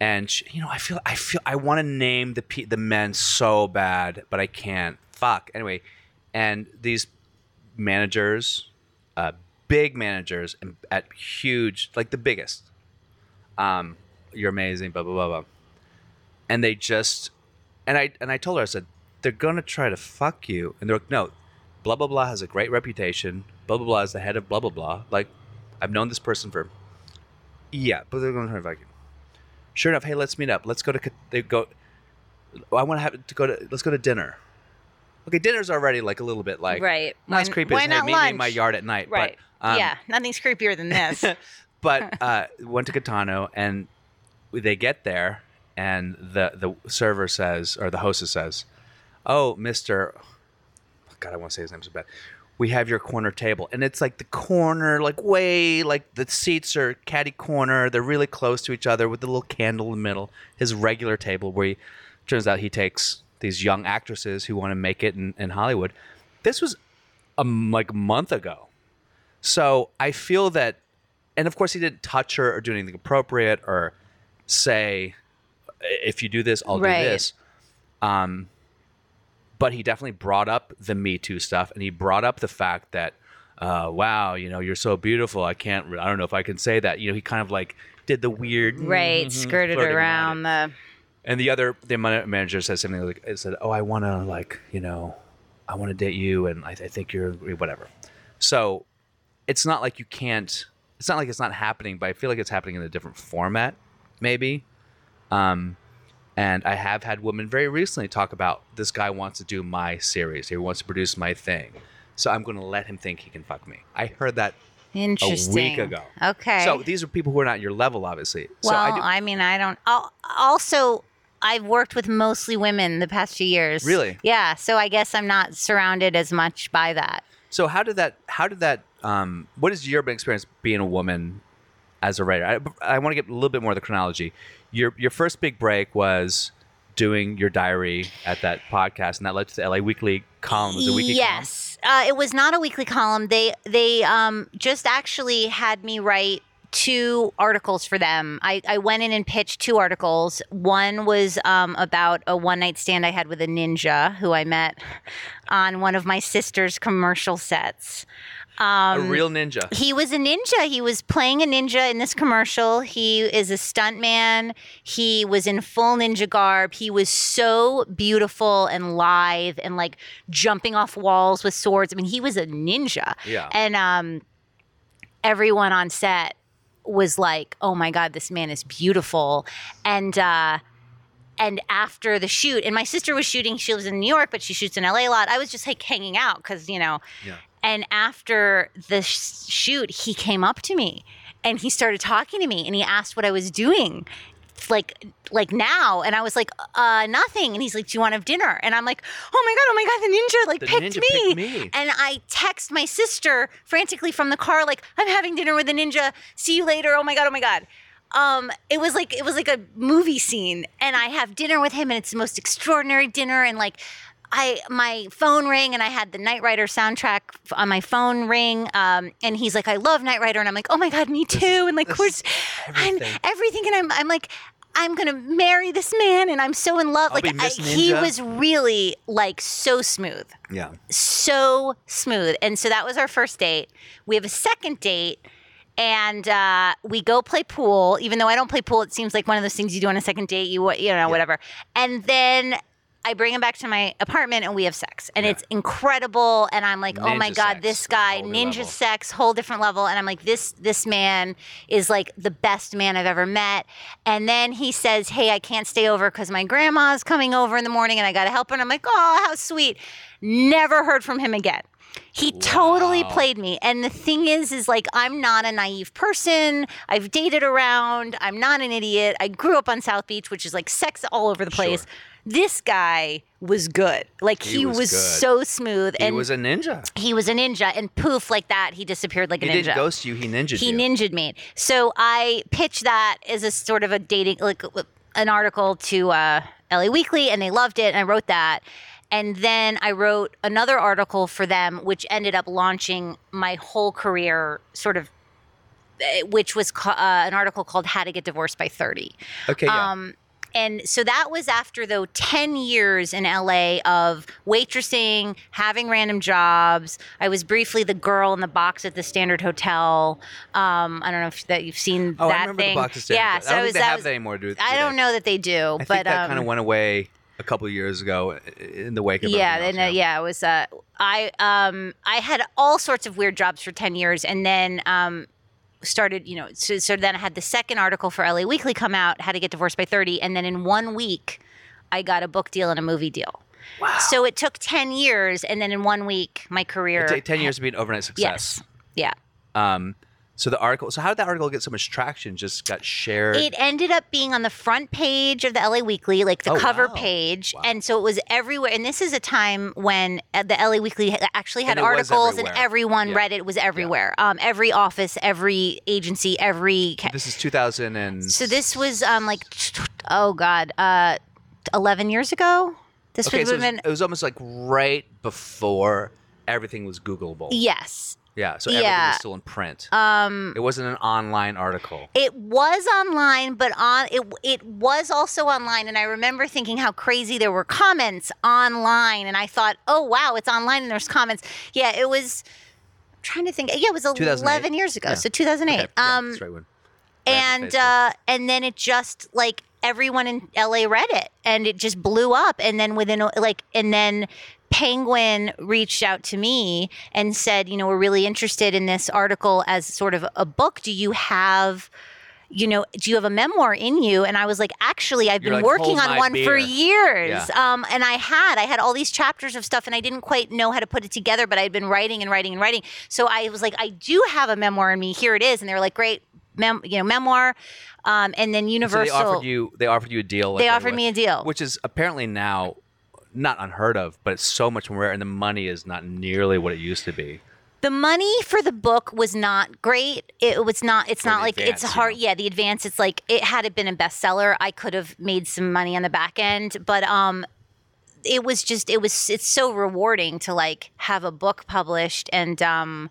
Speaker 1: and she, you know, I feel, I feel, I want to name the pe- the men so bad, but I can't. Fuck. Anyway, and these managers, uh, big managers, and at huge, like the biggest. Um, you're amazing. Blah blah blah blah. And they just, and I and I told her I said they're gonna try to fuck you, and they're like, no, blah blah blah has a great reputation. Blah blah blah is the head of blah blah blah. Like, I've known this person for. Yeah, but they're going to try to vacuum. Sure enough, hey, let's meet up. Let's go to. They go. I want to have to go to. Let's go to dinner. Okay, dinner's already like a little bit like
Speaker 2: Right.
Speaker 1: Not as creepy
Speaker 2: why
Speaker 1: as hey,
Speaker 2: not
Speaker 1: meet me in my yard at night.
Speaker 2: Right.
Speaker 1: But, um,
Speaker 2: yeah, nothing's creepier than this.
Speaker 1: but uh, went to Katana and they get there and the the server says or the hostess says, "Oh, Mister, God, I want to say his name so bad. We have your corner table, and it's like the corner, like way, like the seats are catty corner. They're really close to each other with the little candle in the middle. His regular table, where he turns out he takes these young actresses who want to make it in, in Hollywood. This was a m- like a month ago. So I feel that, and of course, he didn't touch her or do anything appropriate or say, if you do this, I'll
Speaker 2: Right.
Speaker 1: do this. Um, but he definitely brought up the Me Too stuff, and he brought up the fact that, uh, wow, you know, you're so beautiful. I can't, I don't know if I can say that. You know, he kind of like did the weird,
Speaker 2: right, skirted around
Speaker 1: around
Speaker 2: the.
Speaker 1: and the other, the manager said something like, it said, oh, I want to like, you know, I want to date you, and I, I think you're whatever. So it's not like you can't. It's not like it's not happening, but I feel like it's happening in a different format, maybe. Um, and I have had women very recently talk about this guy wants to do my series. He wants to produce my thing. So I'm going to let him think he can fuck me. I heard that.
Speaker 2: Interesting.
Speaker 1: A week ago.
Speaker 2: Okay.
Speaker 1: So these are people who are not your level, obviously. So
Speaker 2: well,
Speaker 1: I do,
Speaker 2: I, mean, I don't. I'll, also, I've worked with mostly women the past few years.
Speaker 1: Really?
Speaker 2: Yeah. So I guess I'm not surrounded as much by that.
Speaker 1: So how did that? How did that? Um, what is your experience being a woman as a writer? I, I want to get a little bit more of the chronology. Your your first big break was doing your diary at that podcast, and that led to the LA Weekly column. Was a weekly
Speaker 2: yes, uh, it was not a weekly column. They they um, just actually had me write two articles for them. I, I went in and pitched two articles. One was um, about a one night stand I had with a ninja who I met on one of my sister's commercial sets.
Speaker 1: A real ninja.
Speaker 2: He was a ninja. He was playing a ninja in this commercial. He is a stuntman. He was in full ninja garb. He was so beautiful and lithe and like jumping off walls with swords. I mean, he was a ninja.
Speaker 1: Yeah.
Speaker 2: And um, everyone on set was like, "Oh my god, this man is beautiful," and. uh and after the shoot, and my sister was shooting, she lives in New York, but she shoots in LA a lot. I was just like hanging out because, you know,
Speaker 1: Yeah.
Speaker 2: And after the sh- shoot, he came up to me and he started talking to me and he asked what I was doing. Like, like now, and I was like, uh, nothing. And he's like, "Do you want to have dinner?" And I'm like, "Oh my god, oh my god, the ninja like
Speaker 1: The
Speaker 2: picked,
Speaker 1: ninja
Speaker 2: me.
Speaker 1: picked me.
Speaker 2: And I text my sister frantically from the car, like, "I'm having dinner with the ninja. See you later. Oh my god, oh my god." Um, it was like it was like a movie scene, and I have dinner with him, and it's the most extraordinary dinner, and like. I my phone rang and I had the Knight Rider soundtrack on my phone ring, um, and he's like, "I love Knight Rider," and I'm like, "Oh my god, me too!" And like,
Speaker 1: this
Speaker 2: we're
Speaker 1: is everything.
Speaker 2: everything, and I'm I'm like, I'm gonna marry this man, and I'm so in love.
Speaker 1: I'll
Speaker 2: like I, he was really like so smooth
Speaker 1: Yeah.
Speaker 2: so smooth. And so that was our first date. We have a second date. And uh, we go play pool. Even though I don't play pool, it seems like one of those things you do on a second date. You you know whatever. And then I bring him back to my apartment and we have sex, and it's incredible. And I'm like, oh my god,
Speaker 1: sex,
Speaker 2: this guy, ninja
Speaker 1: level.
Speaker 2: sex, whole different level. And I'm like, this this man is like the best man I've ever met. And then he says, hey, I can't stay over because my grandma's coming over in the morning, and I got to help her. And I'm like, oh, how sweet. Never heard from him again. He totally played me. And the thing is, is like, I'm not a naive person. I've dated around. I'm not an idiot. I grew up on South Beach, which is like sex all over the place. This guy was good. Like, he,
Speaker 1: He
Speaker 2: was,
Speaker 1: was
Speaker 2: so smooth.
Speaker 1: He
Speaker 2: and
Speaker 1: was a ninja.
Speaker 2: he was a ninja. And poof, like that, he disappeared like
Speaker 1: He
Speaker 2: a ninja.
Speaker 1: He didn't ghost you. He ninja
Speaker 2: He
Speaker 1: you.
Speaker 2: ninja'd me. So I pitched that as a sort of a dating, like an article to uh, LA Weekly, and they loved it. And I wrote that. And then I wrote another article for them, which ended up launching my whole career, sort of, eh, which was uh, an article called How to Get Divorced by 30.
Speaker 1: okay. Yeah.
Speaker 2: Um, and so that was after though 10 years in LA of waitressing, having random jobs. I was briefly the girl in the box at the Standard Hotel. Um, I don't know if that you've seen
Speaker 1: oh,
Speaker 2: that
Speaker 1: I remember
Speaker 2: thing.
Speaker 1: the box of Standard
Speaker 2: yeah,
Speaker 1: Hotel.
Speaker 2: so
Speaker 1: I don't think
Speaker 2: was,
Speaker 1: they
Speaker 2: that
Speaker 1: have
Speaker 2: was-
Speaker 1: that anymore. Do, do
Speaker 2: I don't know that they do,
Speaker 1: I
Speaker 2: but
Speaker 1: think that
Speaker 2: um,
Speaker 1: kind of went away a couple of years ago in the wake of
Speaker 2: yeah,
Speaker 1: everything
Speaker 2: then uh,
Speaker 1: else,
Speaker 2: yeah, it was. Uh, I um, I had all sorts of weird jobs for ten years, and then um, started. You know, so, so then I had the second article for LA Weekly come out, How to Get Divorced by Thirty, and then in one week, I got a book deal and a movie deal. Wow! So it took ten years, and then in one week, my career.
Speaker 1: It took ten years to be an overnight success.
Speaker 2: Yes. Yeah.
Speaker 1: Um, so the article. So how did that article get so much traction? Just got shared.
Speaker 2: It ended up being on the front page of the LA Weekly, like the
Speaker 1: Oh,
Speaker 2: cover
Speaker 1: wow.
Speaker 2: page,
Speaker 1: Wow.
Speaker 2: and so it was everywhere. And this is a time when uh, the LA Weekly actually had
Speaker 1: And
Speaker 2: articles, and everyone
Speaker 1: Yeah.
Speaker 2: read it. It was everywhere. Um, every office, every agency, every. Ca-
Speaker 1: this is 2000 and.
Speaker 2: so this was um like, oh god, uh, eleven years ago. This
Speaker 1: Okay,
Speaker 2: would
Speaker 1: so it was,
Speaker 2: been
Speaker 1: it was almost like right before everything was Googleable.
Speaker 2: yes.
Speaker 1: Yeah. So everything
Speaker 2: Yeah.
Speaker 1: was still in print.
Speaker 2: Um,
Speaker 1: it wasn't an online article.
Speaker 2: It was online, but on it it was also online, and I remember thinking how crazy there were comments online, and I thought, oh wow, it's online and there's comments. Yeah, it was. I'm trying to think. Yeah, it was
Speaker 1: 2008?
Speaker 2: 11 years ago,
Speaker 1: Yeah.
Speaker 2: so 2008.
Speaker 1: Okay, yeah,
Speaker 2: um,
Speaker 1: that's right one.
Speaker 2: And uh, and then it just like everyone in LA read it, and it just blew up. And then within like, and then Penguin reached out to me and said, you know, we're really interested in this article as sort of a book. Do you have you know, do you have a memoir in you? And I was like, actually, I've
Speaker 1: You're
Speaker 2: been
Speaker 1: like,
Speaker 2: working on one for years.
Speaker 1: Yeah.
Speaker 2: Um, and I had, I had all these chapters of stuff and I didn't quite know how to put it together, but I'd been writing and writing and writing. So I was like, I do have a memoir in me. Here it is. And they were like, great, mem- you know, memoir. Um, and then
Speaker 1: So
Speaker 2: Universal.
Speaker 1: they offered you. They offered you a deal.
Speaker 2: They offered me a deal.
Speaker 1: which is apparently now not unheard of, but it's so much more rare, and the money is not nearly what it used to be.
Speaker 2: the money for the book was not great. It was not. It's
Speaker 1: For
Speaker 2: not
Speaker 1: the
Speaker 2: like
Speaker 1: advance,
Speaker 2: it's hard. Yeah, the advance. It's like it had it been a bestseller, I could have made some money on the back end. But um, it was just it was it's so rewarding to like have a book published and um,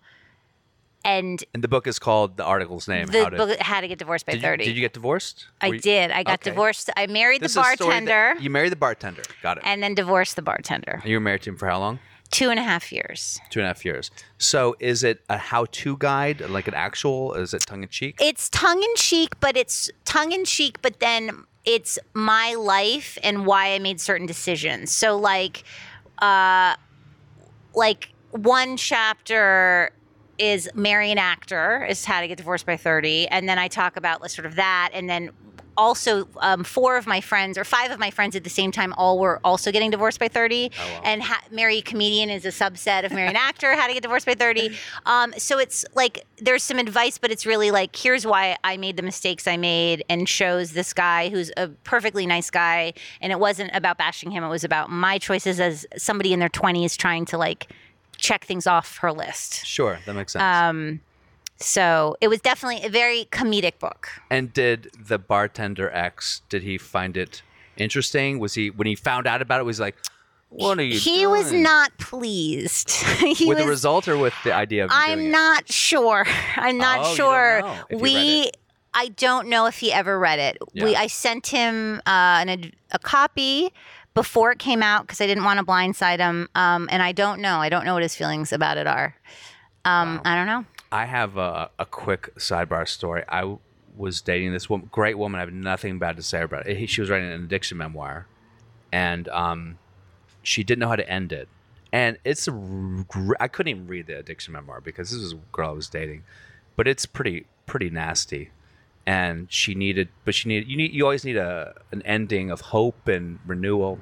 Speaker 2: and
Speaker 1: And the book is called the article's name.
Speaker 2: the
Speaker 1: How to,
Speaker 2: book How to Get Divorced by
Speaker 1: did, you,
Speaker 2: 30.
Speaker 1: did you get divorced?
Speaker 2: I
Speaker 1: you-
Speaker 2: did. I got
Speaker 1: Okay.
Speaker 2: divorced. I married
Speaker 1: This
Speaker 2: the bartender
Speaker 1: you married the bartender. Got it.
Speaker 2: and then divorced the bartender.
Speaker 1: you were married to him for how long?
Speaker 2: Two and a half years.
Speaker 1: Two and a half years. So is it a how-to guide, like an actual? Is it tongue in cheek?
Speaker 2: It's tongue in cheek, but it's tongue in cheek, but then it's my life and why I made certain decisions. So like uh like one chapter is marry an actor is how to get divorced by 30 and then i talk about sort of that and then also um, four of my friends or five of my friends at the same time all were also getting divorced by 30 and ha- marry a comedian is a subset of marry an actor how to get divorced by 30 um, so it's like there's some advice but it's really like here's why i made the mistakes i made and shows this guy who's a perfectly nice guy and it wasn't about bashing him it was about my choices as somebody in their 20s trying to like check things off her list
Speaker 1: Sure, that makes sense.
Speaker 2: um, so it was definitely a very comedic book.
Speaker 1: and did the bartender X? Did he find it interesting? Was he when he found out about it? Was he like, what are you?
Speaker 2: He was not pleased.
Speaker 1: with
Speaker 2: was,
Speaker 1: the result or with the idea of.
Speaker 2: I'm
Speaker 1: it?
Speaker 2: not sure. I'm not
Speaker 1: Oh,
Speaker 2: sure.
Speaker 1: know if he read
Speaker 2: we.
Speaker 1: it.
Speaker 2: I don't know if he ever read it. We. I sent him uh, an, a copy before it came out because I didn't want to blindside him. Um, and I don't know. I don't know what his feelings about it are. Um, I don't know.
Speaker 1: I have a, a quick sidebar story. I w- was dating this woman, great woman. I have nothing bad to say about it. She was writing an addiction memoir, and um, she didn't know how to end it. And it's a, I couldn't even read the addiction memoir because this was a girl I was dating, but it's pretty pretty nasty. And she needed, but she needed. You need. You always need a an ending of hope and renewal.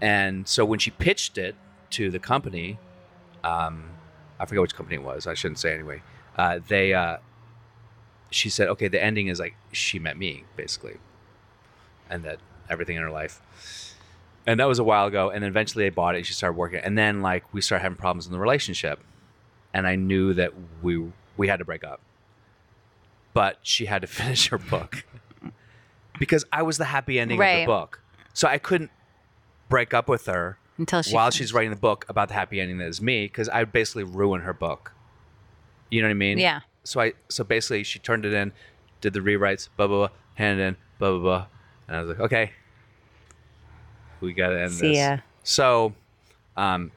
Speaker 1: And so when she pitched it to the company, um, I forget which company it was. I shouldn't say anyway. Uh, they, uh, she said, okay, the ending is like she met me basically, and that everything in her life. And that was a while ago. And then eventually they bought it. and She started working, and then like we started having problems in the relationship, and I knew that we we had to break up. But she had to finish her book because I was the happy ending of the book, so I couldn't break up with her
Speaker 2: Until she
Speaker 1: while
Speaker 2: finished.
Speaker 1: she's writing the book about the happy ending that is me because I would basically ruin her book. You know what I mean?
Speaker 2: Yeah.
Speaker 1: So I so basically she turned it in, did the rewrites, blah blah blah, handed it in, blah blah blah, and I was like, okay, we gotta end
Speaker 2: See
Speaker 1: this.
Speaker 2: ya.
Speaker 1: So, um,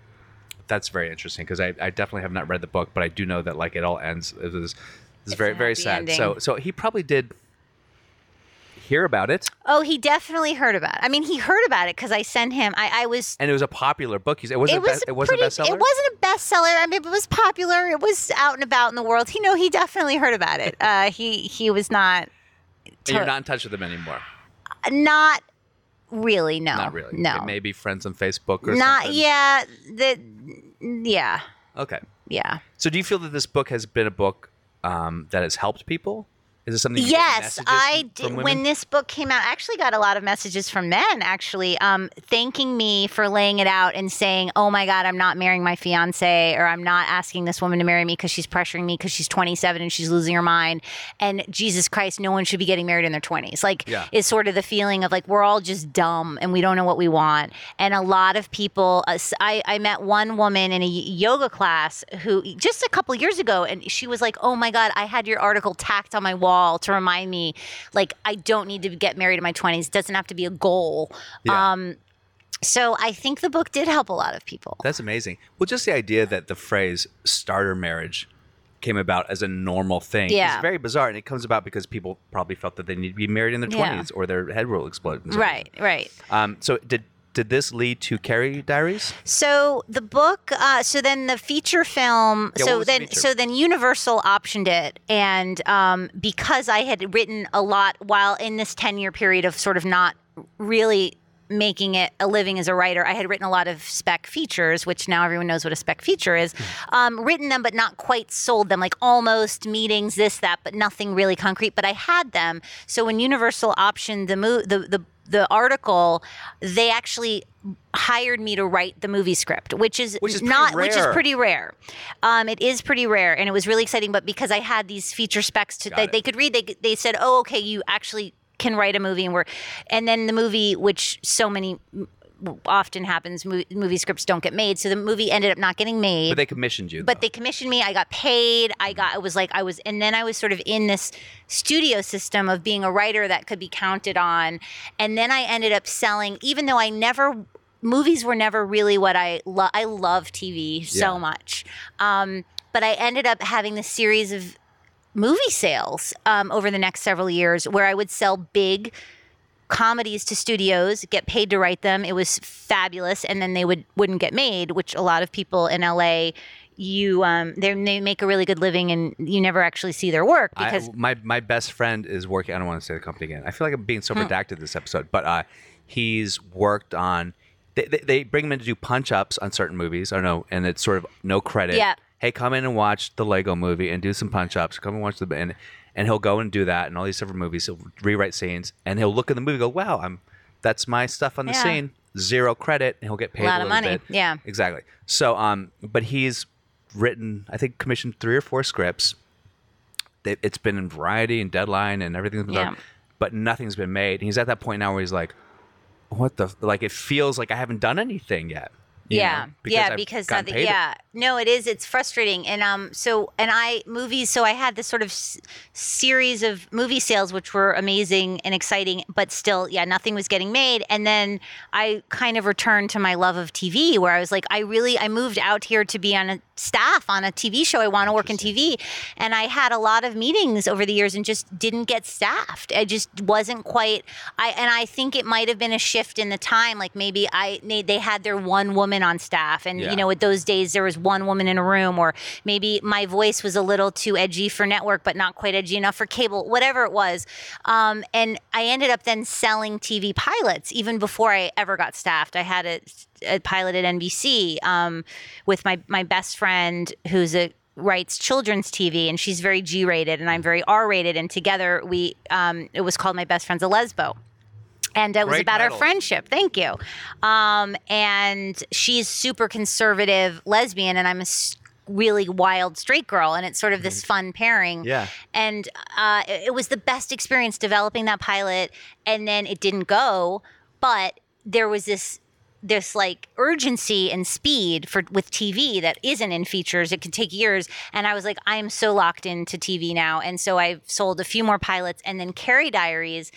Speaker 1: that's very interesting because I, I definitely have not read the book, but I do know that like it all ends. It was it's,
Speaker 2: It's
Speaker 1: very very sad.
Speaker 2: ending.
Speaker 1: So so he probably did hear about it,
Speaker 2: Oh, he definitely heard about it. I mean, he heard about it because I sent him. I, I was.
Speaker 1: and it was a popular book. It wasn't
Speaker 2: it
Speaker 1: a
Speaker 2: was
Speaker 1: be- it wasn't
Speaker 2: pretty,
Speaker 1: a bestseller.
Speaker 2: It wasn't a bestseller. I mean, it was popular. It was out and about in the world. He know he definitely heard about it. Uh, he he was not
Speaker 1: And you're not in touch with him anymore.
Speaker 2: not really. No,
Speaker 1: Not really.
Speaker 2: No,
Speaker 1: Maybe friends on Facebook or
Speaker 2: not.
Speaker 1: something.
Speaker 2: Yeah, the yeah
Speaker 1: Okay.
Speaker 2: yeah.
Speaker 1: So do you feel that this book has been a book um, that has helped people? Is it something? You
Speaker 2: Yes, I did. When this book came out, I actually got a lot of messages from men, actually, um, thanking me for laying it out and saying, "Oh my God, I'm not marrying my fiance, or I'm not asking this woman to marry me because she's pressuring me because she's 27 and she's losing her mind." And Jesus Christ, no one should be getting married in their 20s. Like,
Speaker 1: Yeah.
Speaker 2: is sort of the feeling of like we're all just dumb and we don't know what we want. And a lot of people, uh, I, I met one woman in a yoga class who just a couple years ago, and she was like, "Oh my God, I had your article tacked on my wall to remind me, like I don't need to get married in my 20s. It doesn't have to be a goal."
Speaker 1: Yeah.
Speaker 2: Um, so I think the book did help a lot of people.
Speaker 1: That's amazing. Well, just the idea that the phrase "starter marriage" came about as a normal thing
Speaker 2: Yeah.
Speaker 1: is very bizarre, and it comes about because people probably felt that they need to be married in their
Speaker 2: Yeah.
Speaker 1: twenties or their head will explode.
Speaker 2: Right, right.
Speaker 1: Um, so did did this lead to Carrie Diaries?
Speaker 2: So the book, uh, so then the feature film,
Speaker 1: Yeah,
Speaker 2: so
Speaker 1: was the
Speaker 2: then so then Universal optioned it, and um, because I had written a lot while in this ten year period of sort of not really making it a living as a writer, I had written a lot of spec features, which now everyone knows what a spec feature is.
Speaker 1: Hmm.
Speaker 2: Um, written them, but not quite sold them, like almost meetings, this that, but nothing really concrete. But I had them. So when Universal optioned the mo- the the the article, they actually hired me to write the movie script, which is,
Speaker 1: Which is
Speaker 2: not which is pretty rare. Um, it is pretty rare, and it was really exciting. But because I had these feature specs to, that
Speaker 1: it.
Speaker 2: they could read, they they said, "Oh, okay, you actually can write a movie," and we're, and then the movie, which so many often happens. Mo- movie scripts don't get made, so the movie ended up not getting made.
Speaker 1: But they commissioned you.
Speaker 2: But
Speaker 1: though.
Speaker 2: they commissioned me. I got paid. I got. It was like I was, and then I was sort of in this studio system of being a writer that could be counted on. And then I ended up selling, even though I never. Movies were never really what I love. I love TV so
Speaker 1: Yeah.
Speaker 2: much, um, but I ended up having this series of movie sales um, over the next several years where I would sell big comedies to studios, get paid to write them. It was fabulous, and then they would wouldn't get made, which a lot of people in LA. You, um, they make a really good living, and you never actually see their work
Speaker 1: I-
Speaker 2: because
Speaker 1: my my best friend is working. I don't want to say the company again. I feel like I'm being so redacted this episode, but uh, he's worked on. They, they, they bring him in to do punch ups on certain movies. I don't know, and it's sort of no credit.
Speaker 2: Yeah.
Speaker 1: Hey, come in and watch the Lego movie and do some punch ups. Come and watch the and and he'll go and do that in all these different movies. He'll rewrite scenes and he'll look at the movie, and go, "Wow, I'm that's my stuff on the
Speaker 2: Yeah.
Speaker 1: scene." Zero credit, and he'll get paid a,
Speaker 2: lot of
Speaker 1: little
Speaker 2: money.
Speaker 1: bit.
Speaker 2: Yeah.
Speaker 1: exactly. So, um, but he's written, I think, commissioned three or four scripts it's been in Variety and Deadline and everything's been done,
Speaker 2: Yeah.
Speaker 1: but nothing's been made. And he's at that point now where he's like, "What the? Like it feels like I haven't done anything yet."
Speaker 2: Yeah.
Speaker 1: know,
Speaker 2: yeah
Speaker 1: I've
Speaker 2: because
Speaker 1: gotten
Speaker 2: nothing yeah. No it is it's frustrating. And um so and i movies so i had this sort of s- series of movie sales which were amazing and exciting but still yeah nothing was getting made. And then i kind of returned to my love of tv where i was like i really i moved out here to be on a staff on a tv show i want to work in tv and i had a lot of meetings over the years and just didn't get staffed. I just wasn't quite i and i think it might have been a shift in the time like maybe i they, had their one woman on staff and
Speaker 1: Yeah.
Speaker 2: you know at those days there was one woman in a room or maybe my voice was a little too edgy for network but not quite edgy enough for cable whatever it was. Um, and i ended up then selling tv pilots even before i ever got staffed. I had a, a pilot at nbc um, with my, my best friend who's a writes children's TV and she's very G rated and I'm very R rated and together we um, it was called My Best Friend's a Lesbo and it was
Speaker 1: Great
Speaker 2: about
Speaker 1: title.
Speaker 2: our friendship. Thank you. Um, and she's super conservative lesbian, and I'm a really wild straight girl, and it's sort of this fun pairing.
Speaker 1: Mm-hmm. Yeah.
Speaker 2: And uh, it, it was the best experience developing that pilot, and then it didn't go, but there was this this like urgency and speed for with TV that isn't in features. It can take years. And I was like, I am so locked into TV now. And so I've sold a few more pilots and then Carrie Diaries.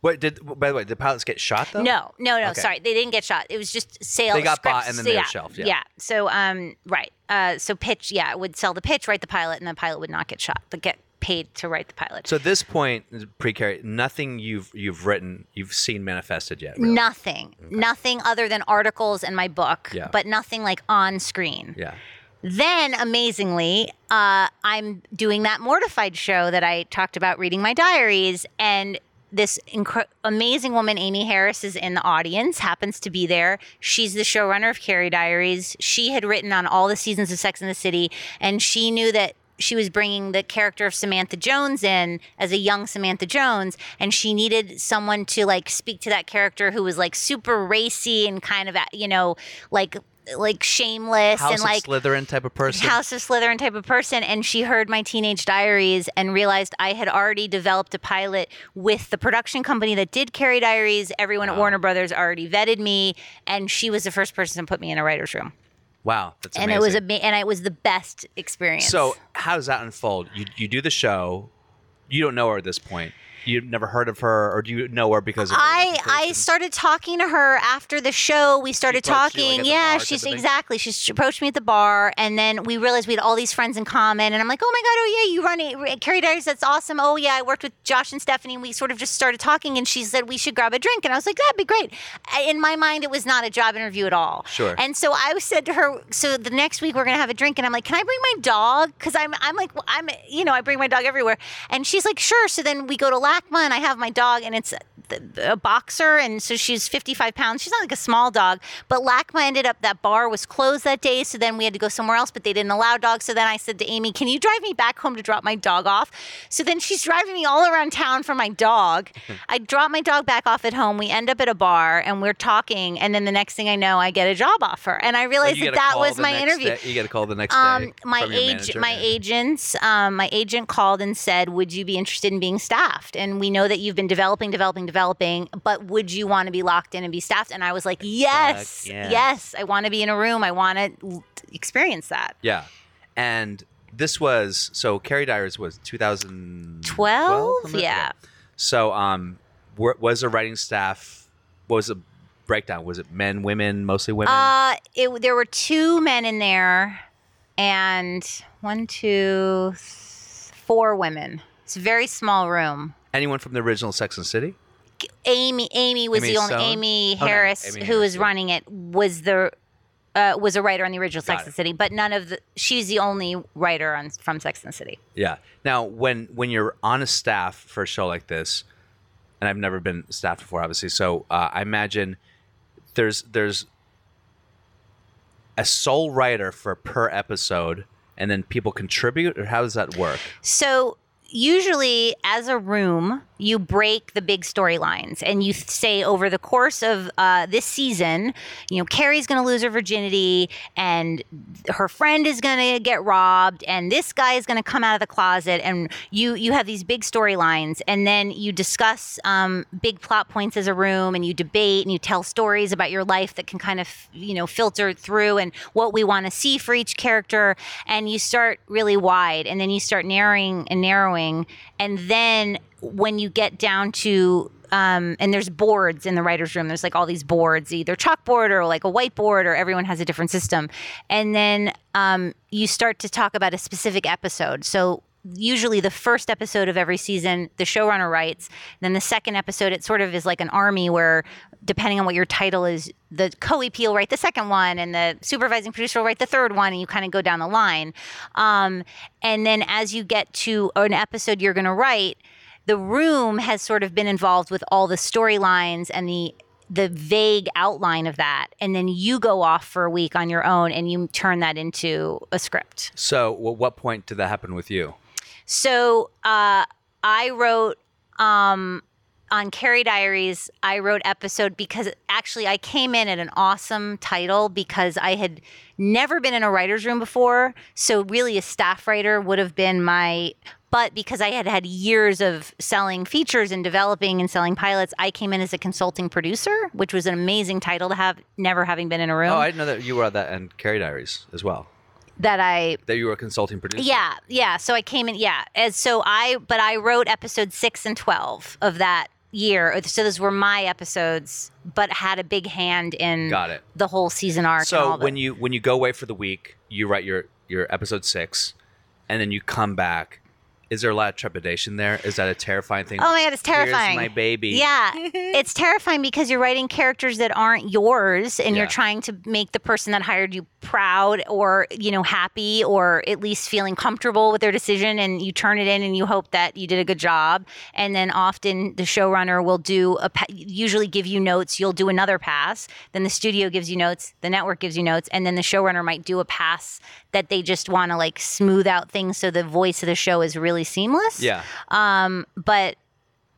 Speaker 1: What did? By the way, the pilots get shot though?
Speaker 2: No, no, no,
Speaker 1: Okay.
Speaker 2: sorry. They didn't get shot. It was just sale.
Speaker 1: They got bought
Speaker 2: scripts.
Speaker 1: and then
Speaker 2: So,
Speaker 1: they were
Speaker 2: yeah,
Speaker 1: shelved, yeah.
Speaker 2: Yeah. So um right. Uh so pitch, yeah, would sell the pitch, write the pilot, and the pilot would not get shot, but get paid to write the pilot.
Speaker 1: So at this point, pre-Carrie, nothing you've you've written, you've seen manifested yet. Really.
Speaker 2: Nothing. Nothing other than articles and my book,
Speaker 1: Yeah.
Speaker 2: but nothing like on screen.
Speaker 1: Yeah.
Speaker 2: Then, amazingly, uh, I'm doing that mortified show that I talked about reading my diaries, and this incre- amazing woman, Amy Harris, is in the audience, happens to be there. She's the showrunner of Carrie Diaries. She had written on all the seasons of Sex and the City, and she knew that she was bringing the character of Samantha Jones in as a young Samantha Jones, and she needed someone to like speak to that character who was like super racy and kind of, you know, like like shameless
Speaker 1: House
Speaker 2: and like
Speaker 1: Slytherin type of person.
Speaker 2: House of Slytherin type of person, and she heard my teenage diaries and realized I had already developed a pilot with the production company that did Carrie Diaries. Everyone at Warner Brothers already vetted me, and she was the first person to put me in a writer's room,
Speaker 1: wow, that's amazing.
Speaker 2: and it was ama- and it was the best experience.
Speaker 1: So how does that unfold? You you do the show. You don't know her at this point. You've never heard of her, or do you know her because of her
Speaker 2: I I started talking to her after the show. We started
Speaker 1: approached you, like,
Speaker 2: talking.
Speaker 1: at the
Speaker 2: yeah,
Speaker 1: bar
Speaker 2: she's
Speaker 1: of thing?
Speaker 2: exactly. She's approached me at the bar, and then we realized we had all these friends in common. And I'm like, oh my god, oh yeah, you run it, Carrie Diaries. That's awesome. Oh yeah, I worked with Josh and Stephanie. And we sort of just started talking, and she said we should grab a drink, and I was like, that'd be great. In my mind, it was not a job interview at all.
Speaker 1: Sure.
Speaker 2: And so I said to her, so the next week we're gonna have a drink, and I'm like, can I bring my dog? Because I'm I'm like well, I'm you know I bring my dog everywhere, and she's like, sure. So then we go to I have my dog, and it's a, boxer, and so she's 55 pounds. She's not like a small dog, but LACMA ended up that bar was closed that day, so then we had to go somewhere else, but they didn't allow dogs. So then I said to Amy, can you drive me back home to drop my dog off? So then she's driving me all around town for my dog. I drop my dog back off at home. We end up at a bar, and we're talking, and then the next thing I know, I get a job offer, and I realized that that was my interview.
Speaker 1: day- you get a call the next
Speaker 2: Um,
Speaker 1: day.
Speaker 2: my
Speaker 1: from your
Speaker 2: age,
Speaker 1: manager.
Speaker 2: my agents, um, my agent called and said, "Would you be interested in being staffed?" And we know that you've been developing, developing, developing, but would you want to be locked in and be staffed? And I was like, yes,
Speaker 1: yes.
Speaker 2: yes, I want to be in a room. I want to experience that.
Speaker 1: Yeah. And this was so Carrie Diaries was 2012.
Speaker 2: 12? Yeah.
Speaker 1: So um, was the writing staff? What was the breakdown? Was it men, women, mostly women?
Speaker 2: Uh, it, there were two men in there, and one, two, four women. It's a very small room.
Speaker 1: Anyone from the original Sex and City?
Speaker 2: Amy, Amy was
Speaker 1: Amy
Speaker 2: the only
Speaker 1: Stone?
Speaker 2: Amy
Speaker 1: Oh, no,
Speaker 2: Harris
Speaker 1: Amy
Speaker 2: who
Speaker 1: Harris,
Speaker 2: was
Speaker 1: yeah.
Speaker 2: running it was the uh, was a writer on the original
Speaker 1: Got
Speaker 2: Sex and the City, but none of the she's the only writer on from Sex and the City.
Speaker 1: Yeah. Now, when when you're on a staff for a show like this, and I've never been staffed before, obviously, so uh, I imagine there's there's a sole writer for per episode, and then people contribute, or how does that work?
Speaker 2: So usually as a room you break the big storylines and you say over the course of uh, this season you know carrie's going to lose her virginity and her friend is going to get robbed and this guy is going to come out of the closet and you you have these big storylines and then you discuss um, big plot points as a room and you debate and you tell stories about your life that can kind of you know filter through and what we want to see for each character and you start really wide and then you start narrowing and narrowing and then when you get down to um, and there's boards in the writers room. There's like all these boards either chalkboard or like a whiteboard or everyone has a different system. And then um, you start to talk about a specific episode. So usually the first episode of every season the showrunner writes. Then the second episode it sort of is like an army where depending on what your title is the co-ep will write the second one and the supervising producer will write the third one and you kind of go down the line. Um, and then as you get to an episode you're going to write the room has sort of been involved with all the storylines and the the vague outline of that and then you go off for a week on your own and you turn that into a script
Speaker 1: So, wh- what point did that happen with you?
Speaker 2: so uh, I wrote um, on Carrie Diaries. I wrote episode because actually I came in at an awesome title because I had never been in a writer's room before. So really, a staff writer would have been my. But because I had had years of selling features and developing and selling pilots, I came in as a consulting producer, which was an amazing title to have, never having been in a room.
Speaker 1: Oh, I didn't know that you were at that and Carrie Diaries as well.
Speaker 2: that I
Speaker 1: That you were a consulting producer.
Speaker 2: Yeah, yeah. So I came in, yeah. And so I, but I wrote episode six and 12 of that year. Uh, so those were my episodes, but had a big hand in
Speaker 1: Got it.
Speaker 2: the whole season arc. and
Speaker 1: So when you when you go away for the week, you write your your episode six, and then you come back. Is there a lot of trepidation there? Is that a terrifying thing?
Speaker 2: Oh my god, it's terrifying.
Speaker 1: Here's my baby.
Speaker 2: Yeah, it's terrifying because you're writing characters that aren't yours, and
Speaker 1: Yeah.
Speaker 2: you're trying to make the person that hired you proud, or you know, happy, or at least feeling comfortable with their decision. And you turn it in, and you hope that you did a good job. And then often the showrunner will do a pa- usually give you notes. You'll do another pass. Then the studio gives you notes. The network gives you notes, and then the showrunner might do a pass that they just want to like smooth out things so the voice of the show is really seamless.
Speaker 1: Yeah.
Speaker 2: Um, but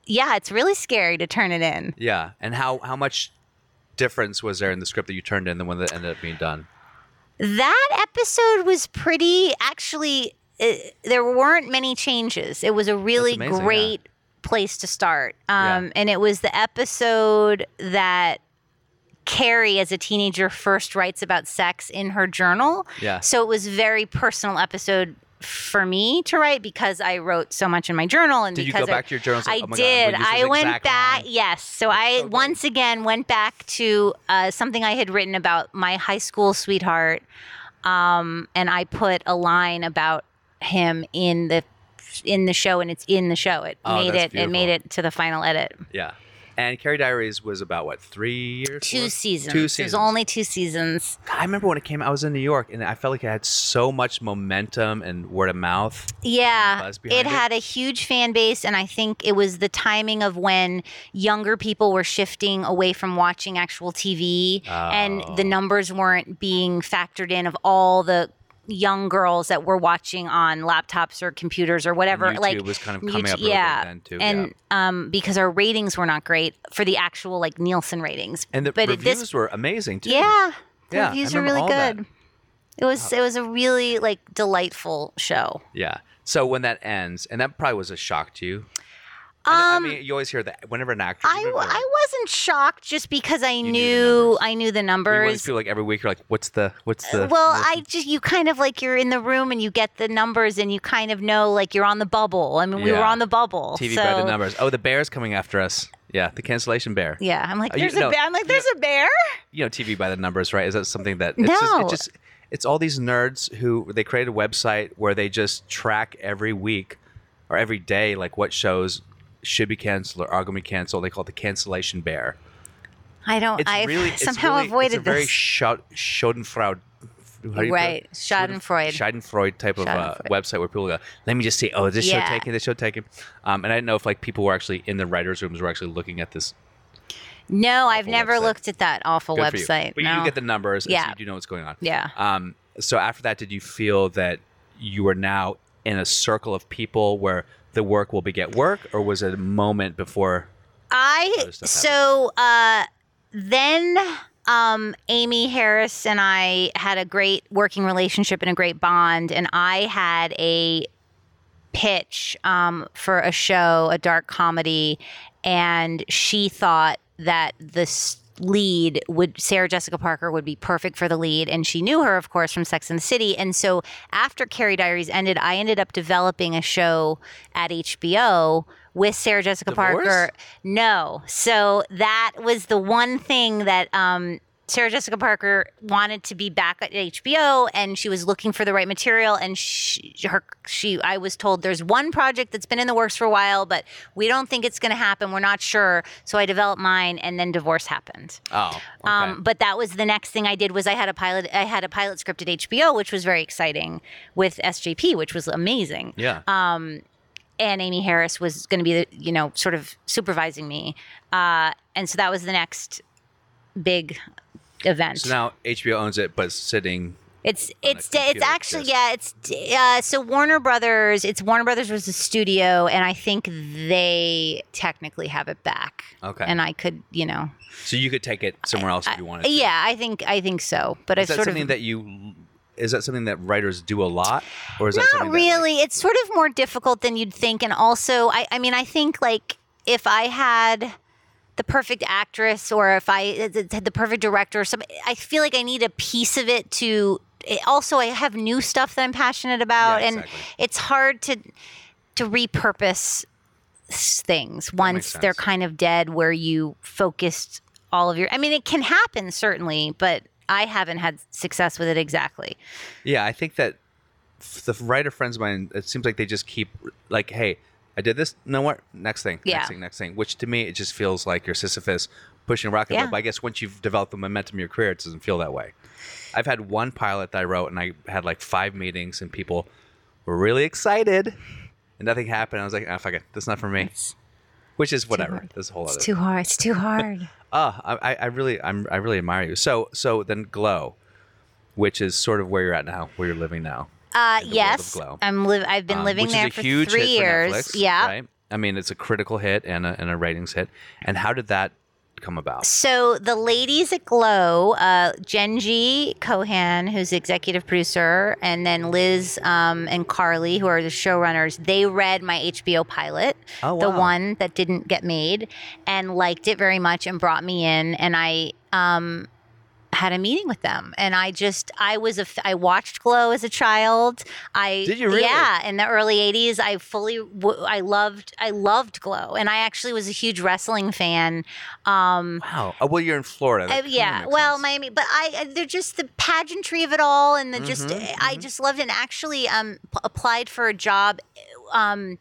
Speaker 2: yeah, it's really scary to turn it in.
Speaker 1: Yeah. And how how much difference was there in the script that you turned in the one that ended up being done?
Speaker 2: That episode was pretty, actually, uh, there weren't many changes. It was a really
Speaker 1: amazing, yeah.
Speaker 2: great place to start.
Speaker 1: Yeah.
Speaker 2: Um, And it was the episode that Carrie, as a teenager, first writes about sex in her journal.
Speaker 1: Yeah.
Speaker 2: So it was very personal episode for me to write because I wrote so much in my journal and
Speaker 1: Did you
Speaker 2: because
Speaker 1: go
Speaker 2: I-
Speaker 1: back to your journals?
Speaker 2: I
Speaker 1: Oh my God,
Speaker 2: did. I went back.
Speaker 1: line?
Speaker 2: Yes. So I once again went back to uh, something I had written about my high school sweetheart, um, and I put a line about him in the in the show, and it's in the show. It
Speaker 1: Oh,
Speaker 2: made
Speaker 1: that's
Speaker 2: it. It made it to the final edit.
Speaker 1: Yeah. And Carrie Diaries was about what three years?
Speaker 2: Two
Speaker 1: worth?
Speaker 2: seasons.
Speaker 1: Two seasons.
Speaker 2: There's only two seasons.
Speaker 1: I remember when it came. I was in New York, and I felt like it had so much momentum and word of mouth.
Speaker 2: Yeah, it
Speaker 1: it?
Speaker 2: had a huge fan base, and I think it was the timing of when younger people were shifting away from watching actual TV, and the
Speaker 1: Oh.
Speaker 2: numbers weren't being factored in of all the young girls that were watching on laptops or computers or whatever.
Speaker 1: YouTube
Speaker 2: like
Speaker 1: was kind of coming
Speaker 2: YouTube-
Speaker 1: up a little bit
Speaker 2: yeah,
Speaker 1: then, too,
Speaker 2: and um, because our ratings were not great for the actual like Nielsen ratings,
Speaker 1: And the
Speaker 2: but it-
Speaker 1: reviews
Speaker 2: this
Speaker 1: were amazing too.
Speaker 2: yeah, the
Speaker 1: Yeah,
Speaker 2: reviews
Speaker 1: were
Speaker 2: really
Speaker 1: all that.
Speaker 2: good. It was it was a really like delightful show.
Speaker 1: Yeah. So when that ends, and that probably was a shock to you. I,
Speaker 2: Um,
Speaker 1: I mean, you always hear that whenever an actor.
Speaker 2: I, I wasn't shocked just because I
Speaker 1: knew
Speaker 2: knew. I knew the
Speaker 1: you always
Speaker 2: numbers.
Speaker 1: feel like every week you're like, what's the what's the?
Speaker 2: well,
Speaker 1: what's
Speaker 2: I just you kind of like you're in the room and you get the numbers and you kind of know like you're on the bubble. I mean, we were on the bubble.
Speaker 1: TV
Speaker 2: so,
Speaker 1: by the numbers. Oh, the bear's coming after us. Yeah, the cancellation bear.
Speaker 2: Yeah, I'm like,
Speaker 1: Oh, you-
Speaker 2: there's a
Speaker 1: no,
Speaker 2: bear. I'm like,
Speaker 1: you
Speaker 2: there's a bear.
Speaker 1: You know, TV by the numbers, right? Is that something that? It's Just,
Speaker 2: No.
Speaker 1: it just it's all these nerds who they create a website where they just track every week or every day like what shows should be canceled or are going to be canceled. They call it the cancellation bear.
Speaker 2: I don't. I
Speaker 1: really
Speaker 2: somehow
Speaker 1: really,
Speaker 2: avoided
Speaker 1: it's a very. Schau- Schadenfreude. how do you
Speaker 2: Right, Schadenfreude.
Speaker 1: Schadenfreude type of uh, website where people go, let me just see, oh, this show
Speaker 2: Yeah.
Speaker 1: taken, this show taken. Um, and I didn't know if like people were actually in the writers' rooms were actually looking at this
Speaker 2: no, I've never
Speaker 1: website.
Speaker 2: looked at that awful
Speaker 1: Good for you.
Speaker 2: website.
Speaker 1: But
Speaker 2: no.
Speaker 1: you do get the numbers, and so
Speaker 2: Yeah.
Speaker 1: you do know what's going on.
Speaker 2: Yeah.
Speaker 1: Um, so after that, did you feel that you were now in a circle of people where the work will beget work, or was it a moment before?
Speaker 2: I so uh, then um, Amy Harris and I had a great working relationship and a great bond, and I had a pitch um, for a show, a dark comedy, and she thought that this lead would Sarah Jessica Parker would be perfect for the lead and she knew her of course from Sex and the City. And so after Carrie Diaries ended I ended up developing a show at HBO with Sarah Jessica
Speaker 1: Divorce?
Speaker 2: Parker no. So that was the one thing that um Sarah Jessica Parker wanted to be back at HBO and she was looking for the right material and she her she I was told there's one project that's been in the works for a while but we don't think it's going to happen we're not sure so I developed mine and then divorce happened.
Speaker 1: Oh, okay.
Speaker 2: Um, but that was the next thing I did was I had a pilot I had a pilot script at HBO which was very exciting with SJP which was amazing
Speaker 1: yeah.
Speaker 2: um, and Amy Harris was going to be the you know sort of supervising me, uh, and so that was the next big event.
Speaker 1: so now HBO owns it, but it's sitting.
Speaker 2: it's it's it's actually
Speaker 1: disc.
Speaker 2: yeah it's uh, so Warner Brothers it's Warner Brothers was the studio and I think they technically have it back.
Speaker 1: Okay.
Speaker 2: and I could you know
Speaker 1: So you could take it somewhere else if you wanted. to.
Speaker 2: yeah I think I think so, but
Speaker 1: Is
Speaker 2: it's
Speaker 1: that
Speaker 2: sort
Speaker 1: something
Speaker 2: of
Speaker 1: that you? Is that something that writers do a lot, or is that
Speaker 2: not
Speaker 1: something that, like-
Speaker 2: really it's sort of more difficult than you'd think and also I, I mean i think like if i had the perfect actress or if i uh, had the perfect director or something i feel like i need a piece of it to it- also i have new stuff that i'm passionate about
Speaker 1: Yeah,
Speaker 2: and it's hard to to repurpose things once they're kind of dead where you focused all of your i mean it can happen certainly but i haven't had success with it exactly.
Speaker 1: Yeah, I think that the writer friends of mine, it seems like they just keep like, hey, I did this. No what? Next thing.
Speaker 2: Yeah.
Speaker 1: Next thing. Next thing. Which to me, it just feels like you're Sisyphus pushing a rocket.
Speaker 2: Yeah.
Speaker 1: But I guess once you've developed the momentum of your career, it doesn't feel that way. I've had one pilot that I wrote, and I had like five meetings, and people were really excited, and nothing happened. I was like, ah, fuck it, that's not for me. Which is whatever. a whole other.
Speaker 2: it's too hard it's too hard
Speaker 1: Ah, I, I- I really, I'm, I really admire you. So, so then Glow, which is sort of where you're at now, where you're living now.
Speaker 2: Uh,
Speaker 1: in the world of
Speaker 2: yes, I'm live. I've been
Speaker 1: um,
Speaker 2: living there for three years.
Speaker 1: For Netflix,
Speaker 2: yeah.
Speaker 1: right. I mean, it's a critical hit and a, and a ratings hit. And how did that come about?
Speaker 2: So the ladies at Glow, uh, Jenji Kohan, who's the executive producer, and then Liz um, and Carly, who are the showrunners, they read my HBO pilot,
Speaker 1: Oh,
Speaker 2: the one that didn't get made, and liked it very much and brought me in, and I. Um, had a meeting with them and I just I was a I watched Glow as a child. I
Speaker 1: Did you really?
Speaker 2: Yeah, in the early 80s I fully I loved I loved Glow and I actually was a huge wrestling fan. Um
Speaker 1: Wow. Oh, well, you're in Florida.
Speaker 2: Uh, yeah, well,
Speaker 1: sense.
Speaker 2: Miami, but I uh, they're just the pageantry of it all, and the just
Speaker 1: Mm-hmm,
Speaker 2: I just loved it. And actually, um, p- applied for a job, um,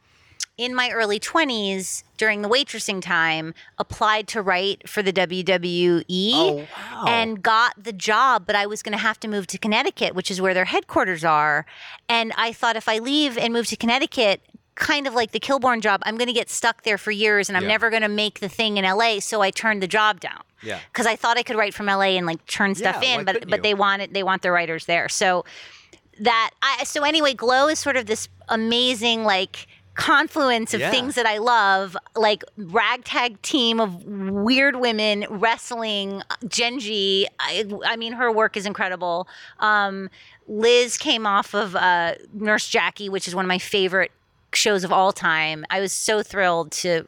Speaker 2: in my early twenties during the waitressing time. Applied to write for the WWE,
Speaker 1: Oh, wow.
Speaker 2: and got the job. But I was going to have to move to Connecticut, which is where their headquarters are. And I thought if I leave and move to Connecticut. Kind of like the Kilborn job, I'm going to get stuck there for years, and I'm
Speaker 1: Yeah.
Speaker 2: never going to make the thing in LA. So I turned the job down
Speaker 1: Yeah.
Speaker 2: because I thought I could write from LA and like turn stuff
Speaker 1: Yeah,
Speaker 2: in, but but
Speaker 1: you?
Speaker 2: they want it. They want their writers there. So that I so anyway, Glow is sort of this amazing like confluence of
Speaker 1: Yeah.
Speaker 2: things that I love, like ragtag team of weird women wrestling. Jenji, I, I mean, her work is incredible. Um, Liz came off of uh, Nurse Jackie, which is one of my favorite shows of all time. I was so thrilled to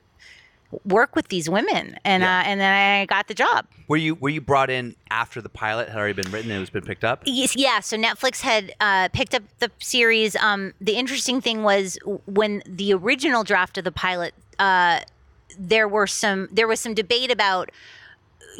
Speaker 2: work with these women, and
Speaker 1: Yeah.
Speaker 2: uh, and then I got the job.
Speaker 1: Were you were you brought in after the pilot had already been written and it was been picked up?
Speaker 2: Yes, yeah. So Netflix had uh, picked up the series. Um, the interesting thing was when the original draft of the pilot, uh, there were some there was some debate about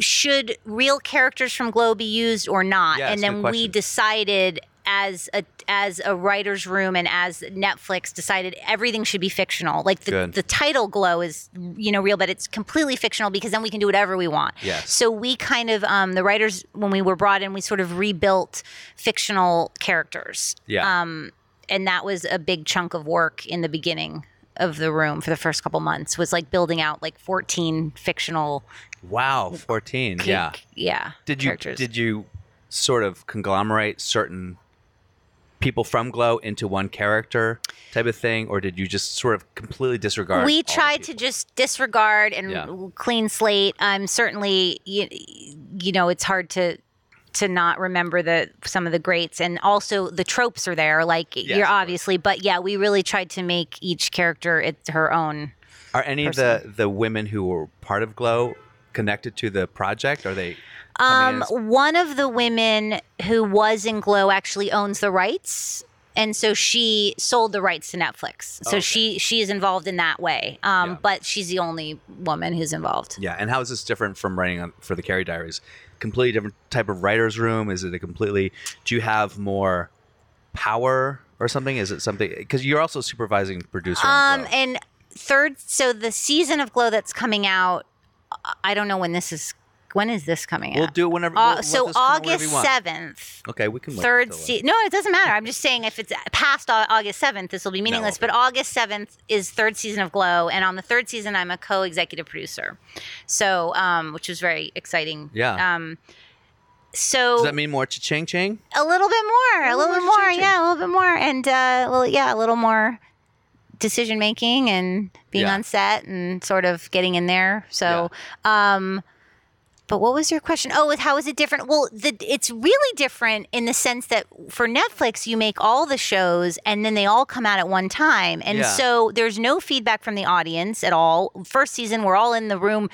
Speaker 2: should real characters from Glow be used or not,
Speaker 1: Yeah,
Speaker 2: and then we decided as a as a writer's room and as Netflix decided everything should be fictional. Like the,
Speaker 1: Good.
Speaker 2: the title Glow is you know real, but it's completely fictional because then we can do whatever we want.
Speaker 1: Yes.
Speaker 2: So we kind of um, the writers when we were brought in, we sort of rebuilt fictional characters.
Speaker 1: Yeah.
Speaker 2: Um, and that was a big chunk of work in the beginning of the room for the first couple months was like building out like 14 fictional
Speaker 1: Wow, fourteen. Yeah.
Speaker 2: yeah
Speaker 1: Did you
Speaker 2: characters.
Speaker 1: did you sort of conglomerate certain people from Glow into one character type of thing, or did you just sort of completely disregard?
Speaker 2: we tried to just disregard and
Speaker 1: Yeah.
Speaker 2: clean slate. Um, certainly, you, you know, it's hard to to not remember the some of the greats, and also the tropes are there. Like
Speaker 1: Yes,
Speaker 2: you're obviously, but yeah, we really tried to make each character it's her own.
Speaker 1: Are any of the the women who were part of Glow connected to the project? Are they?
Speaker 2: Um, one of the women who was in Glow actually owns the rights. And so she sold the rights to Netflix. So
Speaker 1: Okay.
Speaker 2: she she is involved in that way. Um,
Speaker 1: Yeah.
Speaker 2: But she's the only woman who's involved.
Speaker 1: yeah. And how is this different from writing on, for the Carrie Diaries? Completely different type of writers' room. Is it a completely? Do you have more power or something? Is it something? Because you're also supervising producer.
Speaker 2: Um, and third, so the season of Glow that's coming out, I don't know when this is. When is this coming
Speaker 1: we'll
Speaker 2: out?
Speaker 1: do it whenever.
Speaker 2: Uh,
Speaker 1: we'll-
Speaker 2: so
Speaker 1: just come whenever
Speaker 2: August
Speaker 1: you want.
Speaker 2: seventh.
Speaker 1: Okay, we can wait
Speaker 2: third
Speaker 1: till
Speaker 2: season. No, it doesn't matter. I'm just saying if it's past Au- August 7th, this will be meaningless. But August 7th is third season of Glow, and on the third season, I'm a co-executive producer. So, um, which was very exciting.
Speaker 1: Yeah.
Speaker 2: Um, so
Speaker 1: Does that mean more cha-ching ching?
Speaker 2: a little bit more, a little bit more,
Speaker 1: changing.
Speaker 2: yeah, a little bit more, and uh, well, yeah, a little more decision making and being
Speaker 1: Yeah.
Speaker 2: on set and sort of getting in there. So, um, but what was your question? Oh, how is it different? Well, the, it's really different in the sense that for Netflix, you make all the shows and then they all come out at one time. And
Speaker 1: Yeah.
Speaker 2: so there's no feedback from the audience at all. First season, we're all in the room.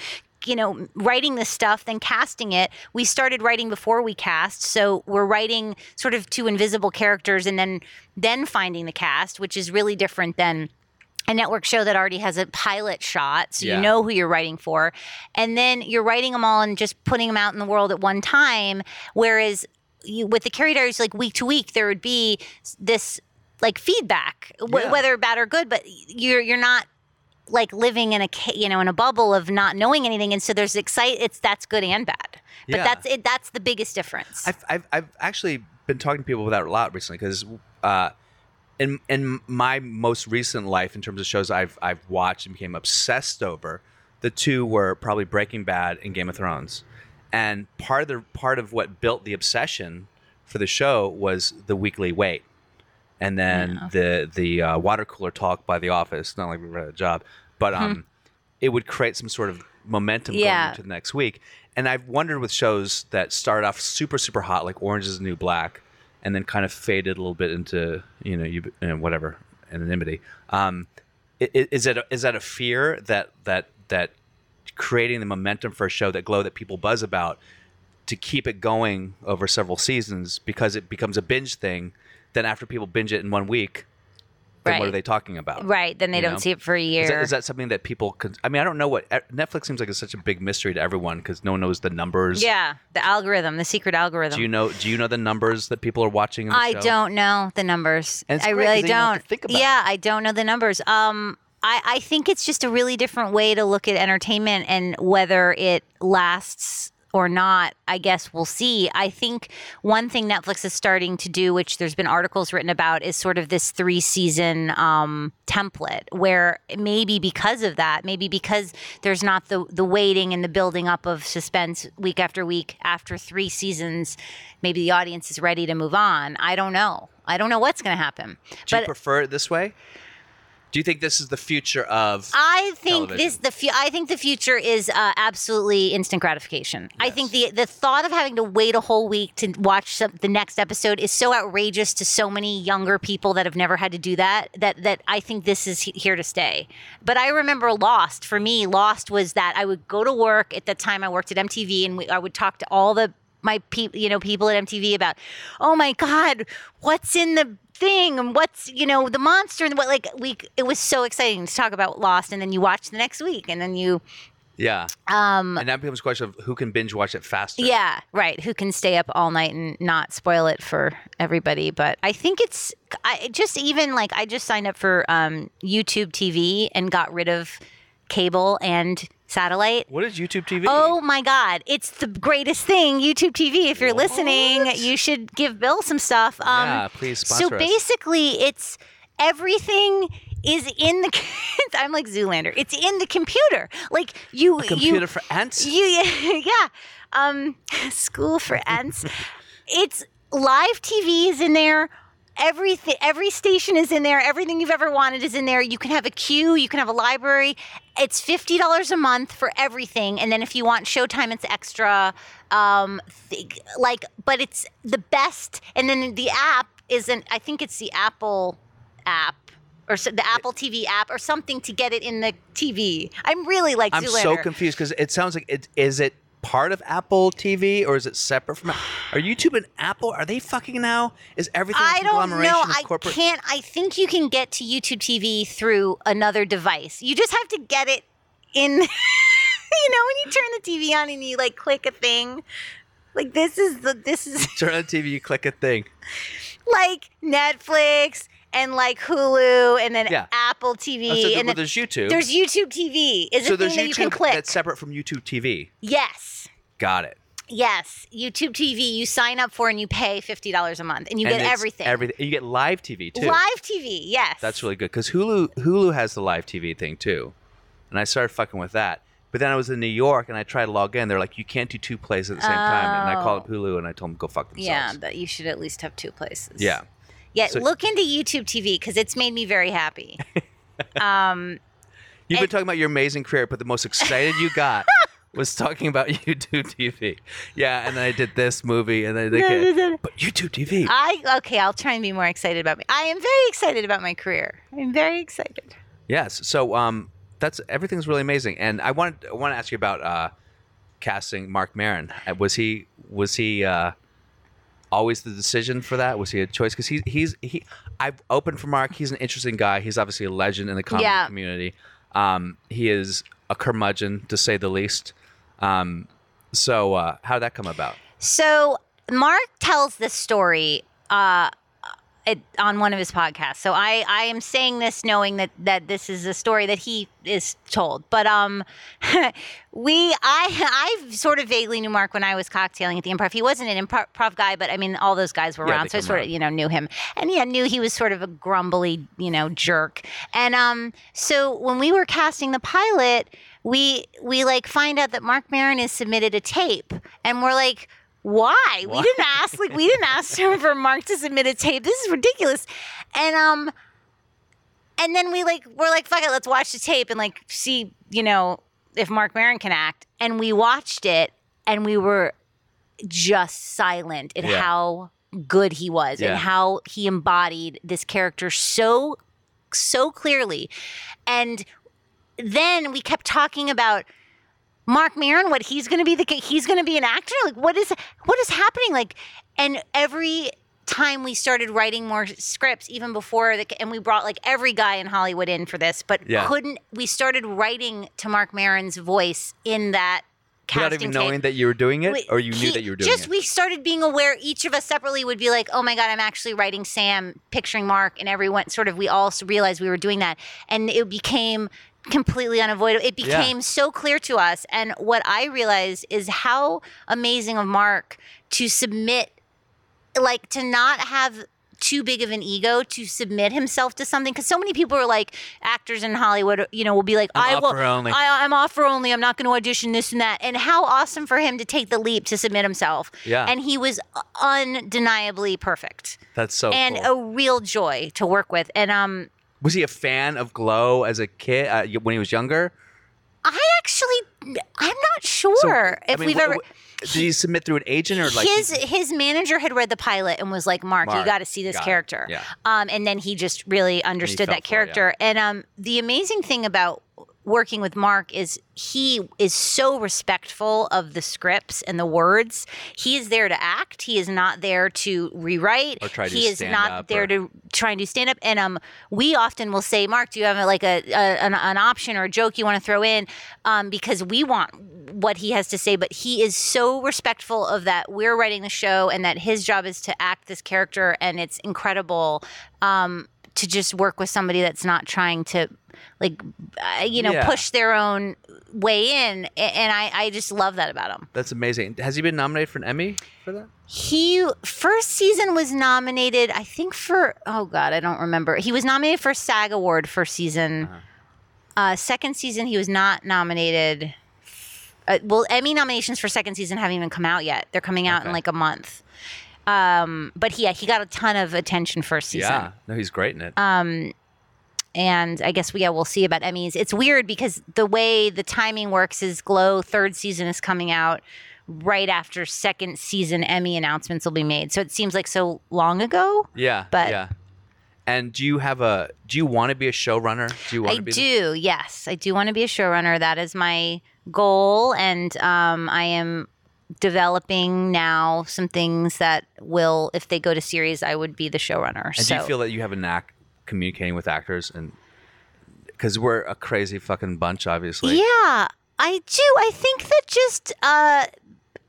Speaker 2: You know, writing this stuff, then casting it. We started writing before we cast, so we're writing sort of two invisible characters, and then then finding the cast, which is really different than a network show that already has a pilot shot, so
Speaker 1: Yeah.
Speaker 2: you know who you're writing for, and then you're writing them all and just putting them out in the world at one time. Whereas you, with the Carrie Diaries, like week to week, there would be this like feedback, wh-
Speaker 1: Yeah.
Speaker 2: whether bad or good, but you're you're not like living in a you know in a bubble of not knowing anything, and so there's excite. It's that's good and bad, but
Speaker 1: Yeah.
Speaker 2: that's it. That's the biggest difference.
Speaker 1: I've, I've, I've actually been talking to people about that a lot recently because uh, in in my most recent life, in terms of shows I've I've watched and became obsessed over, the two were probably Breaking Bad and Game of Thrones, and part of the part of what built the obsession for the show was the weekly wait, and then the the uh, water cooler talk by The Office. Not like we read a job, but um, it would create some sort of momentum
Speaker 2: Yeah.
Speaker 1: going into the next week. And I've wondered with shows that started off super super hot, like Orange Is the New Black, and then kind of faded a little bit into you know you, know, whatever anonymity. Um, is that a, that a fear that that that creating the momentum for a show that glow that people buzz about to keep it going over several seasons because it becomes a binge thing. Then after people binge it in one week, then what are they talking about?
Speaker 2: right, then they
Speaker 1: you
Speaker 2: don't
Speaker 1: know?
Speaker 2: see it for a year.
Speaker 1: Is that, is that something that people could? I mean, I don't know what Netflix seems like it's such a big mystery to everyone because no one knows the numbers.
Speaker 2: yeah, the algorithm, the secret algorithm.
Speaker 1: Do you know? Do you know the numbers that people are watching? In the
Speaker 2: I
Speaker 1: show?
Speaker 2: don't know the numbers. I really
Speaker 1: don't
Speaker 2: don't.
Speaker 1: to think about
Speaker 2: yeah, I don't know the numbers. Um, I, I think it's just a really different way to look at entertainment and whether it lasts or not. I guess we'll see. I think one thing Netflix is starting to do, which there's been articles written about, is sort of this three season um, template where maybe because of that, maybe because there's not the the waiting and the building up of suspense week after week after three seasons, maybe the audience is ready to move on. I don't know. I don't know what's going to happen.
Speaker 1: Do you prefer it this way? Do you think this is the future of?
Speaker 2: I think
Speaker 1: television.
Speaker 2: this the fu- I think the future is uh, absolutely instant gratification. I think the the thought of having to wait a whole week to watch some, the next episode is so outrageous to so many younger people that have never had to do that. That that I think this is he- here to stay. But I remember Lost. For me, Lost was that I would go to work at the time I worked at MTV, and we, I would talk to all the my people, you know, people at MTV about, oh my God, what's in the thing and what's you know the monster and what like we it was so exciting to talk about Lost and then you watch the next week and then you
Speaker 1: yeah.
Speaker 2: um
Speaker 1: And that becomes a question of who can binge watch it faster.
Speaker 2: yeah right who can stay up all night and not spoil it for everybody but I think it's I just even like I just signed up for um YouTube TV and got rid of cable and satellite
Speaker 1: What is YouTube TV?
Speaker 2: Oh my God. It's the greatest thing. YouTube TV. If you're listening, you should give Bill some stuff. Um,
Speaker 1: Yeah, please
Speaker 2: So
Speaker 1: sponsor us.
Speaker 2: So basically, it's everything is in the. I'm like Zoolander. It's in the computer. Like you.
Speaker 1: Computer
Speaker 2: you,
Speaker 1: for ants.
Speaker 2: You, yeah. Um, school for ants. it's live TV is in there. Everything, every station is in there. Everything you've ever wanted is in there. You can have a queue. You can have a library. It's fifty dollars a month for everything, and then if you want Showtime, it's extra. Um, th- like, but it's the best. And then the app isn't. I think it's the Apple app or so, the Apple TV app or something to get it in the TV. I'm really like
Speaker 1: I'm
Speaker 2: Zoolander.
Speaker 1: so confused because it sounds like it is it part of Apple TV or is it separate from? Are YouTube and Apple are they fucking now? Is everything
Speaker 2: I don't know. I
Speaker 1: corporate?
Speaker 2: can't. I think you can get to YouTube TV through another device. You just have to get it in. you know, when you turn the TV on and you like click a thing, like this is the this is
Speaker 1: Turn on the TV, you click a thing.
Speaker 2: like Netflix and like Hulu and then
Speaker 1: Yeah.
Speaker 2: Apple TV
Speaker 1: Oh, so
Speaker 2: and
Speaker 1: well,
Speaker 2: then
Speaker 1: there's YouTube.
Speaker 2: there's YouTube TV. Is
Speaker 1: so
Speaker 2: a
Speaker 1: there's
Speaker 2: thing that you can
Speaker 1: YouTube
Speaker 2: click.
Speaker 1: that's separate from YouTube TV.
Speaker 2: yes.
Speaker 1: Got it.
Speaker 2: Yes, YouTube TV you sign up for and you pay fifty dollars a month and you
Speaker 1: And
Speaker 2: get
Speaker 1: it's
Speaker 2: everything.
Speaker 1: Everything. You get live TV too.
Speaker 2: Live TV, yes.
Speaker 1: That's really good because Hulu Hulu has the live TV thing too, and I started fucking with that. But then I was in New York and I tried to log in. They're like, you can't do two plays at the same time. And I called up oh. Hulu and I told them go fuck themselves.
Speaker 2: Oh. Yeah, but you should at least have two places.
Speaker 1: Yeah.
Speaker 2: Yeah,
Speaker 1: So-
Speaker 2: look into YouTube TV because it's made me very happy. um,
Speaker 1: You've been
Speaker 2: And-
Speaker 1: talking about your amazing career, but the most excited you got was talking about YouTube TV. Yeah, and then I did this movie, and then they get, but YouTube TV.
Speaker 2: I okay. I'll try and be more excited about me. I am very excited about my career. I'm very excited.
Speaker 1: Yes. So um, that's everything's really amazing, and I wanted I want to ask you about uh, casting Marc Maron. Uh, Was he was he uh, always the decision for that? Was he a choice? Because he he's he I've opened for Marc. He's an interesting guy. He's obviously a legend in the comedy
Speaker 2: Yeah.
Speaker 1: community. Um, he is a curmudgeon to say the least. Um, so uh, how did that come about?
Speaker 2: So Marc tells this story uh, it, on one of his podcasts. So I, I am saying this knowing that that this is a story that he is told. But um, we I I sort of vaguely knew Marc when I was cocktailing at the improv. He wasn't an improv guy, but I mean all those guys were
Speaker 1: Yeah,
Speaker 2: around, so I sort of you know knew him, and yeah, knew he was sort of a grumbly you know jerk. And um, so when we were casting the pilot, we we like find out that Marc Maron has submitted a tape, and we're like. Why? We didn't ask like we didn't ask him for Marc to submit a tape. This is ridiculous. And um and then we like we're like fuck it, let's watch the tape and like see, you know, if Marc Maron can act. And we watched it and we were just silent at
Speaker 1: Yeah.
Speaker 2: how good he was
Speaker 1: Yeah.
Speaker 2: and how he embodied this character so so clearly. And then we kept talking about Marc Maron, what he's going to be the he's going to be an actor. Like what is what is happening? Like, and every time we started writing more scripts, even before the and we brought like every guy in Hollywood in for this, but
Speaker 1: Yeah.
Speaker 2: couldn't we started writing to Marc Maron's voice in that casting
Speaker 1: Without even
Speaker 2: tape.
Speaker 1: knowing that you were doing it,
Speaker 2: We-
Speaker 1: or you knew that you were doing
Speaker 2: just
Speaker 1: it.
Speaker 2: Just we started being aware each of us separately would be like oh my god i'm actually writing sam picturing marc and everyone sort of we all realized we were doing that and it became completely unavoidable it
Speaker 1: Yeah.
Speaker 2: became so clear to us and what i realized is how amazing of marc to submit like to not have too big of an ego to submit himself to something because so many people are like actors in Hollywood, you know, will be like,
Speaker 1: I'm
Speaker 2: I will,
Speaker 1: only."
Speaker 2: I, I'm offer only. I'm not going to audition this and that. And how awesome for him to take the leap to submit himself.
Speaker 1: Yeah.
Speaker 2: and he was undeniably perfect
Speaker 1: That's so
Speaker 2: and
Speaker 1: cool.
Speaker 2: a real joy to work with. And um,
Speaker 1: Was he a fan of Glow as a kid uh, when he was younger?
Speaker 2: I actually, I'm not sure
Speaker 1: I
Speaker 2: if
Speaker 1: mean,
Speaker 2: we've
Speaker 1: wh-
Speaker 2: ever.
Speaker 1: wh- did he submit through an agent or like
Speaker 2: his his manager had read the pilot and was like, "Marc, you got to see this
Speaker 1: it.
Speaker 2: character."
Speaker 1: Yeah.
Speaker 2: Um, and then he just really understood that
Speaker 1: for it, yeah.
Speaker 2: character. And um, the amazing thing about working with Marc is he is so respectful of the scripts and the words. He is there to act. He is not there to rewrite.
Speaker 1: Or try to
Speaker 2: he is not there
Speaker 1: or-
Speaker 2: to try and do stand up. And um, we often will say, Marc, do you have like a, a an, an option or a joke you want to throw in? Um, because we want what he has to say, but he is so respectful of that. We're writing the show, and that his job is to act this character, and it's incredible. Um, to just work with somebody that's not trying to like uh, you know
Speaker 1: Yeah.
Speaker 2: push their own way in and I, I just love that about him
Speaker 1: That's amazing. Has he been nominated for an Emmy for that?
Speaker 2: he first season was nominated i think for oh god i don't remember he was nominated for sag award first season
Speaker 1: Uh-huh.
Speaker 2: uh second season he was not nominated uh, well emmy nominations for second season haven't even come out yet they're coming out in like a month um but he, yeah he got a ton of attention first season
Speaker 1: Yeah. No, he's great in it.
Speaker 2: Um, and I guess we yeah we'll see about Emmys. It's weird because the way the timing works is Glow third season is coming out right after second season Emmy announcements will be made. So it seems like so long ago.
Speaker 1: yeah.
Speaker 2: but-
Speaker 1: yeah. And do you have a? Do you want to be a showrunner? Do you want
Speaker 2: I
Speaker 1: to be? the-
Speaker 2: do, yes, I do want to be a showrunner. That is my goal, and um, I am developing now some things that will, if they go to series, I would be the showrunner.
Speaker 1: And
Speaker 2: so
Speaker 1: do you feel that you have a knack communicating with actors and? Because we're a crazy fucking bunch, obviously.
Speaker 2: Yeah, I do. I think that just uh,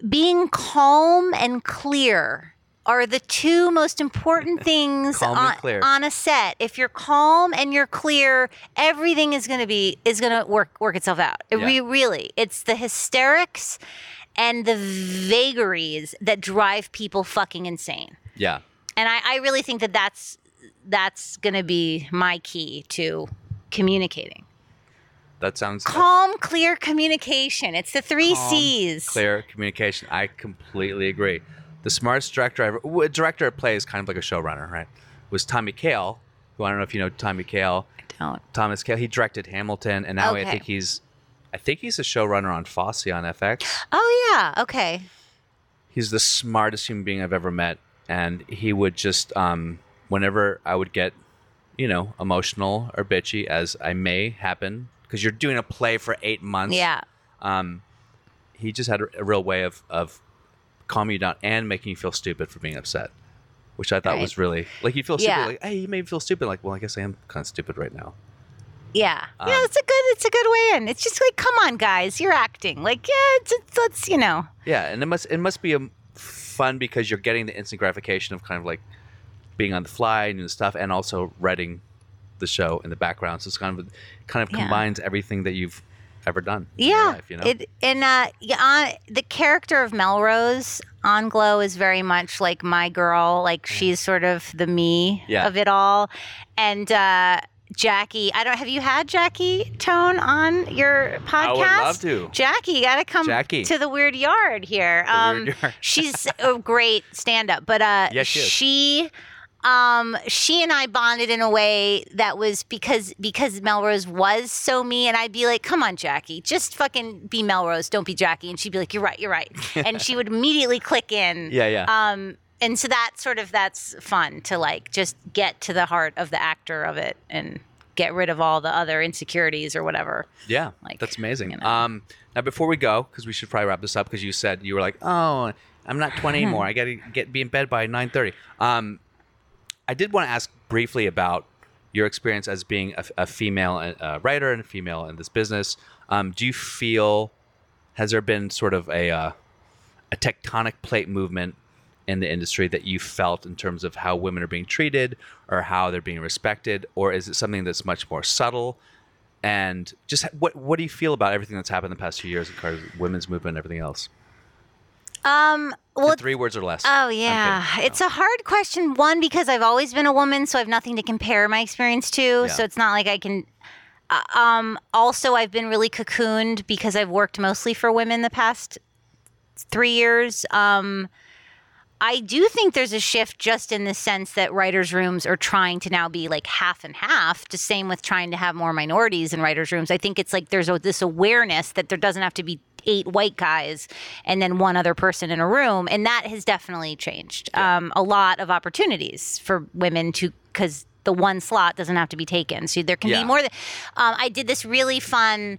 Speaker 2: being calm and clear are the two most important things on, on a set. If you're calm and you're clear, everything is going to be is going to work work itself out. It
Speaker 1: Yeah.
Speaker 2: re- really, it's the hysterics and the vagaries that drive people fucking insane.
Speaker 1: Yeah.
Speaker 2: And I, I really think that that's that's going to be my key to communicating
Speaker 1: That sounds
Speaker 2: calm, clear communication. It's the three
Speaker 1: calm,
Speaker 2: C's.
Speaker 1: Clear communication. I completely agree. The smartest director ever. w- A director of play is kind of like a showrunner, right? Was Tommy Kail, who I don't know if you know Tommy Kail.
Speaker 2: I don't.
Speaker 1: Thomas Kail. He directed Hamilton, and now I think he's, I think he's a showrunner on Fosse on FX.
Speaker 2: Oh yeah. Okay.
Speaker 1: He's the smartest human being I've ever met, and he would just, um, whenever I would get, you know, emotional or bitchy, as I may happen, because you're doing a play for eight months.
Speaker 2: Yeah.
Speaker 1: um, he just had a, a real way of, of calming you down and making you feel stupid for being upset, which I thought
Speaker 2: Right.
Speaker 1: was really like you feel stupid.
Speaker 2: Yeah.
Speaker 1: Like, hey, you made me feel stupid. Like, well, I guess I am kind of stupid right now.
Speaker 2: Yeah.
Speaker 1: Um,
Speaker 2: yeah. It's a good. It's a good way in. It's just like, come on, guys, you're acting. Like, yeah, it's, it's let's you know.
Speaker 1: Yeah, and it must it must be um fun because you're getting the instant gratification of kind of like being on the fly and stuff, and also writing the show in the background. So it's kind of kind of
Speaker 2: Yeah.
Speaker 1: combines everything that you've ever done. in your
Speaker 2: Yeah.
Speaker 1: life, you know.
Speaker 2: It and uh, yeah, uh, the character of Melrose on Glow is very much like my girl. Like she's sort of the me
Speaker 1: Yeah.
Speaker 2: of it all, and. uh Jackie, I don't. Have you had Jackie Tohn on your podcast?
Speaker 1: I would love to.
Speaker 2: Jackie, you got to come
Speaker 1: Jackie.
Speaker 2: to the Weird Yard here. um,
Speaker 1: Weird Yard.
Speaker 2: she's a great stand-up, but uh,
Speaker 1: Yes, she
Speaker 2: she, um, she and I bonded in a way that was because because Melrose was so me, and I'd be like, "Come on, Jackie, just fucking be Melrose, don't be Jackie," and she'd be like, "You're right, you're right," and she would immediately click in.
Speaker 1: Yeah, yeah.
Speaker 2: Um, and so that sort of that's fun to like just get to the heart of the actor of it and get rid of all the other insecurities or whatever.
Speaker 1: Yeah,
Speaker 2: Like,
Speaker 1: that's amazing.
Speaker 2: you know.
Speaker 1: Um, now before we go, because we should probably wrap this up, because you said you were like, "Oh, I'm not 20 anymore. I got to get be in bed by 9:30." Um, I did want to ask briefly about your experience as being a, a female uh, writer and a female in this business. Um, do you feel has there been sort of a uh, a tectonic plate movement in the industry that you felt in terms of how women are being treated or how they're being respected, or is it something that's much more subtle? And just what what do you feel about everything that's happened in the past few years in regards women's movement and everything else?
Speaker 2: Um, well,
Speaker 1: In three words or less.
Speaker 2: Oh yeah, it's a hard question. One because I've always been a woman, so I have nothing to compare my experience to.
Speaker 1: Yeah.
Speaker 2: So it's not like I can. uh, Um, also, I've been really cocooned because I've worked mostly for women the past three years. Um, I do think there's a shift just in the sense that writers' rooms are trying to now be like half and half. The same with trying to have more minorities in writers' rooms. I think it's like there's a, this awareness that there doesn't have to be eight white guys and then one other person in a room, and that has definitely changed. Um, a lot of opportunities for women to because the one slot doesn't have to be taken, so there can
Speaker 1: Yeah.
Speaker 2: be more. Than, um, I did this really fun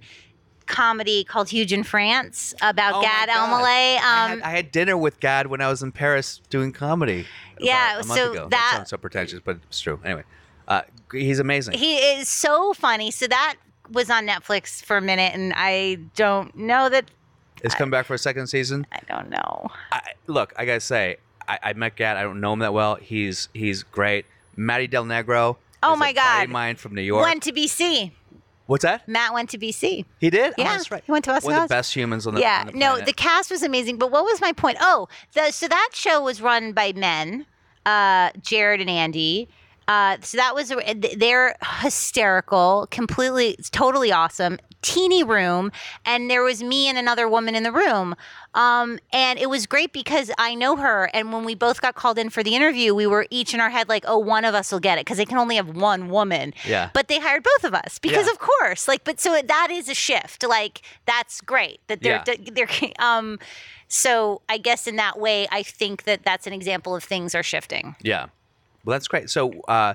Speaker 2: comedy called Huge in France about
Speaker 1: Oh
Speaker 2: Gad. Elmaleh.
Speaker 1: I,
Speaker 2: Um,
Speaker 1: had, I had dinner with Gad when I was in Paris doing comedy.
Speaker 2: Yeah,
Speaker 1: about a month
Speaker 2: so
Speaker 1: ago.
Speaker 2: that-
Speaker 1: sounds so pretentious, but it's true. Anyway, uh, he's amazing.
Speaker 2: He is so funny. So that was on Netflix for a minute, and I don't know that.
Speaker 1: It's come back for a second season.
Speaker 2: I don't know.
Speaker 1: I, look, I gotta say, I, I met Gad. I don't know him that well. He's he's great. Matty Del Negro.
Speaker 2: Oh my
Speaker 1: a buddy of
Speaker 2: God.
Speaker 1: mine from New York.
Speaker 2: Went to BC.
Speaker 1: What's that?
Speaker 2: Matt went to BC.
Speaker 1: He did. Oh,
Speaker 2: Yeah,
Speaker 1: that's right.
Speaker 2: he went to West
Speaker 1: One of the best humans on the
Speaker 2: yeah,
Speaker 1: on the
Speaker 2: no, the cast was amazing. But what was my point? Oh, the, so that show was run by men, uh, Jared and Andy. Uh, so that was they're hysterical, completely, totally awesome. Teeny room, and there was me and another woman in the room. Um, and it was great because I know her, and when we both got called in for the interview, we were each in our head like, "Oh, one of us will get it," because they can only have one woman.
Speaker 1: Yeah.
Speaker 2: But they hired both of us because,
Speaker 1: Yeah.
Speaker 2: of course, like, but so that is a shift. Like, that's great that they're
Speaker 1: Yeah.
Speaker 2: they're um so i guess in that way i think that that's an example of things are shifting
Speaker 1: Yeah. Well, that's great. So, uh,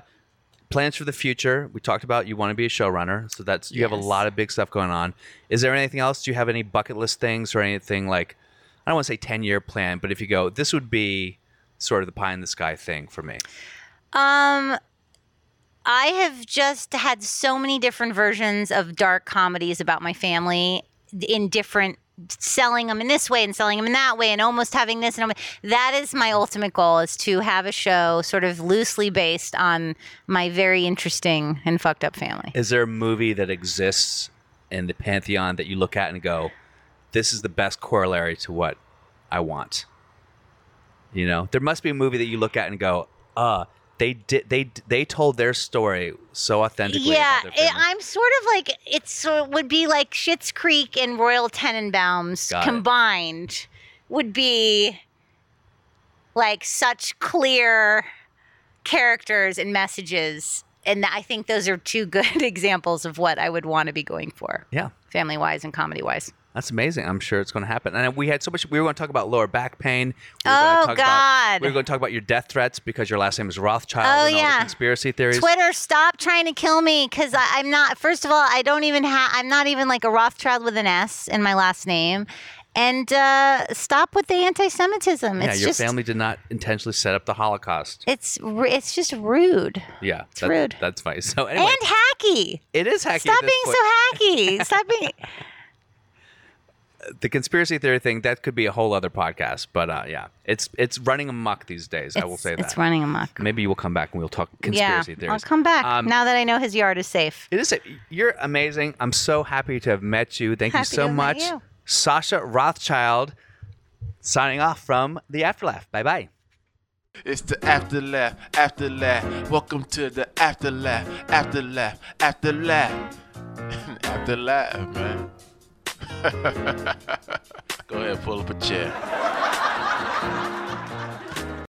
Speaker 1: plans for the future. We talked about you want to be a showrunner, so that's you have a lot of big stuff going on. Is there anything else? Do you have any bucket list things or anything like? I don't want to say ten year plan, but if you go, this would be sort of the pie in the sky thing for me.
Speaker 2: um i have just had so many different versions of dark comedies about my family in different selling them in this way and selling them in that way and almost having this and that is my ultimate goal is to have a show sort of loosely based on my very interesting and fucked up family
Speaker 1: Is there a movie that exists in the pantheon that you look at and go, this is the best corollary to what I want? You know, there must be a movie that you look at and go, uh, they did they they told their story so authentically.
Speaker 2: Yeah, it. I'm sort of like it would be like Schitt's Creek and Royal Tenenbaums
Speaker 1: Got it.
Speaker 2: combined would be like such clear characters and messages, and I think those are two good examples of what I would want to be going for,
Speaker 1: yeah.
Speaker 2: family wise and comedy wise.
Speaker 1: That's amazing. I'm sure it's going to happen. And we had so much. We were going to talk about lower back pain. We
Speaker 2: Oh,
Speaker 1: to About,
Speaker 2: God.
Speaker 1: we were going to talk about your death threats because your last name is Rothchild.
Speaker 2: Oh,
Speaker 1: and all the
Speaker 2: yeah.
Speaker 1: conspiracy theories.
Speaker 2: Twitter, stop trying to kill me because I'm not. First of all, I don't even have. I'm not even like a Rothschild with an S in my last name. And uh, stop with the anti-Semitism.
Speaker 1: Yeah,
Speaker 2: It's
Speaker 1: your
Speaker 2: just,
Speaker 1: family did not intentionally set up the Holocaust.
Speaker 2: It's it's just rude
Speaker 1: Yeah,
Speaker 2: It's
Speaker 1: that-
Speaker 2: rude.
Speaker 1: That's funny. So anyway,
Speaker 2: and hacky.
Speaker 1: it is hacky.
Speaker 2: Stop being
Speaker 1: point.
Speaker 2: so hacky. Stop being.
Speaker 1: the conspiracy theory thing that could be a whole other podcast but uh, yeah it's it's running amok these days i will say that
Speaker 2: It's running amok.
Speaker 1: maybe you will come back and we'll talk
Speaker 2: Yeah,
Speaker 1: conspiracy theories
Speaker 2: I'll come back
Speaker 1: Um,
Speaker 2: now that I know his yard is safe.
Speaker 1: it is you're amazing i'm so happy to have met you thank
Speaker 2: Happy
Speaker 1: you so
Speaker 2: to
Speaker 1: much
Speaker 2: you.
Speaker 1: sascha rothchild signing off from the afterlife bye bye
Speaker 5: It's the afterlaugh, afterlaugh. Welcome to the afterlaugh, afterlaugh, afterlaugh. afterlaugh, man. Go ahead, pull up a chair.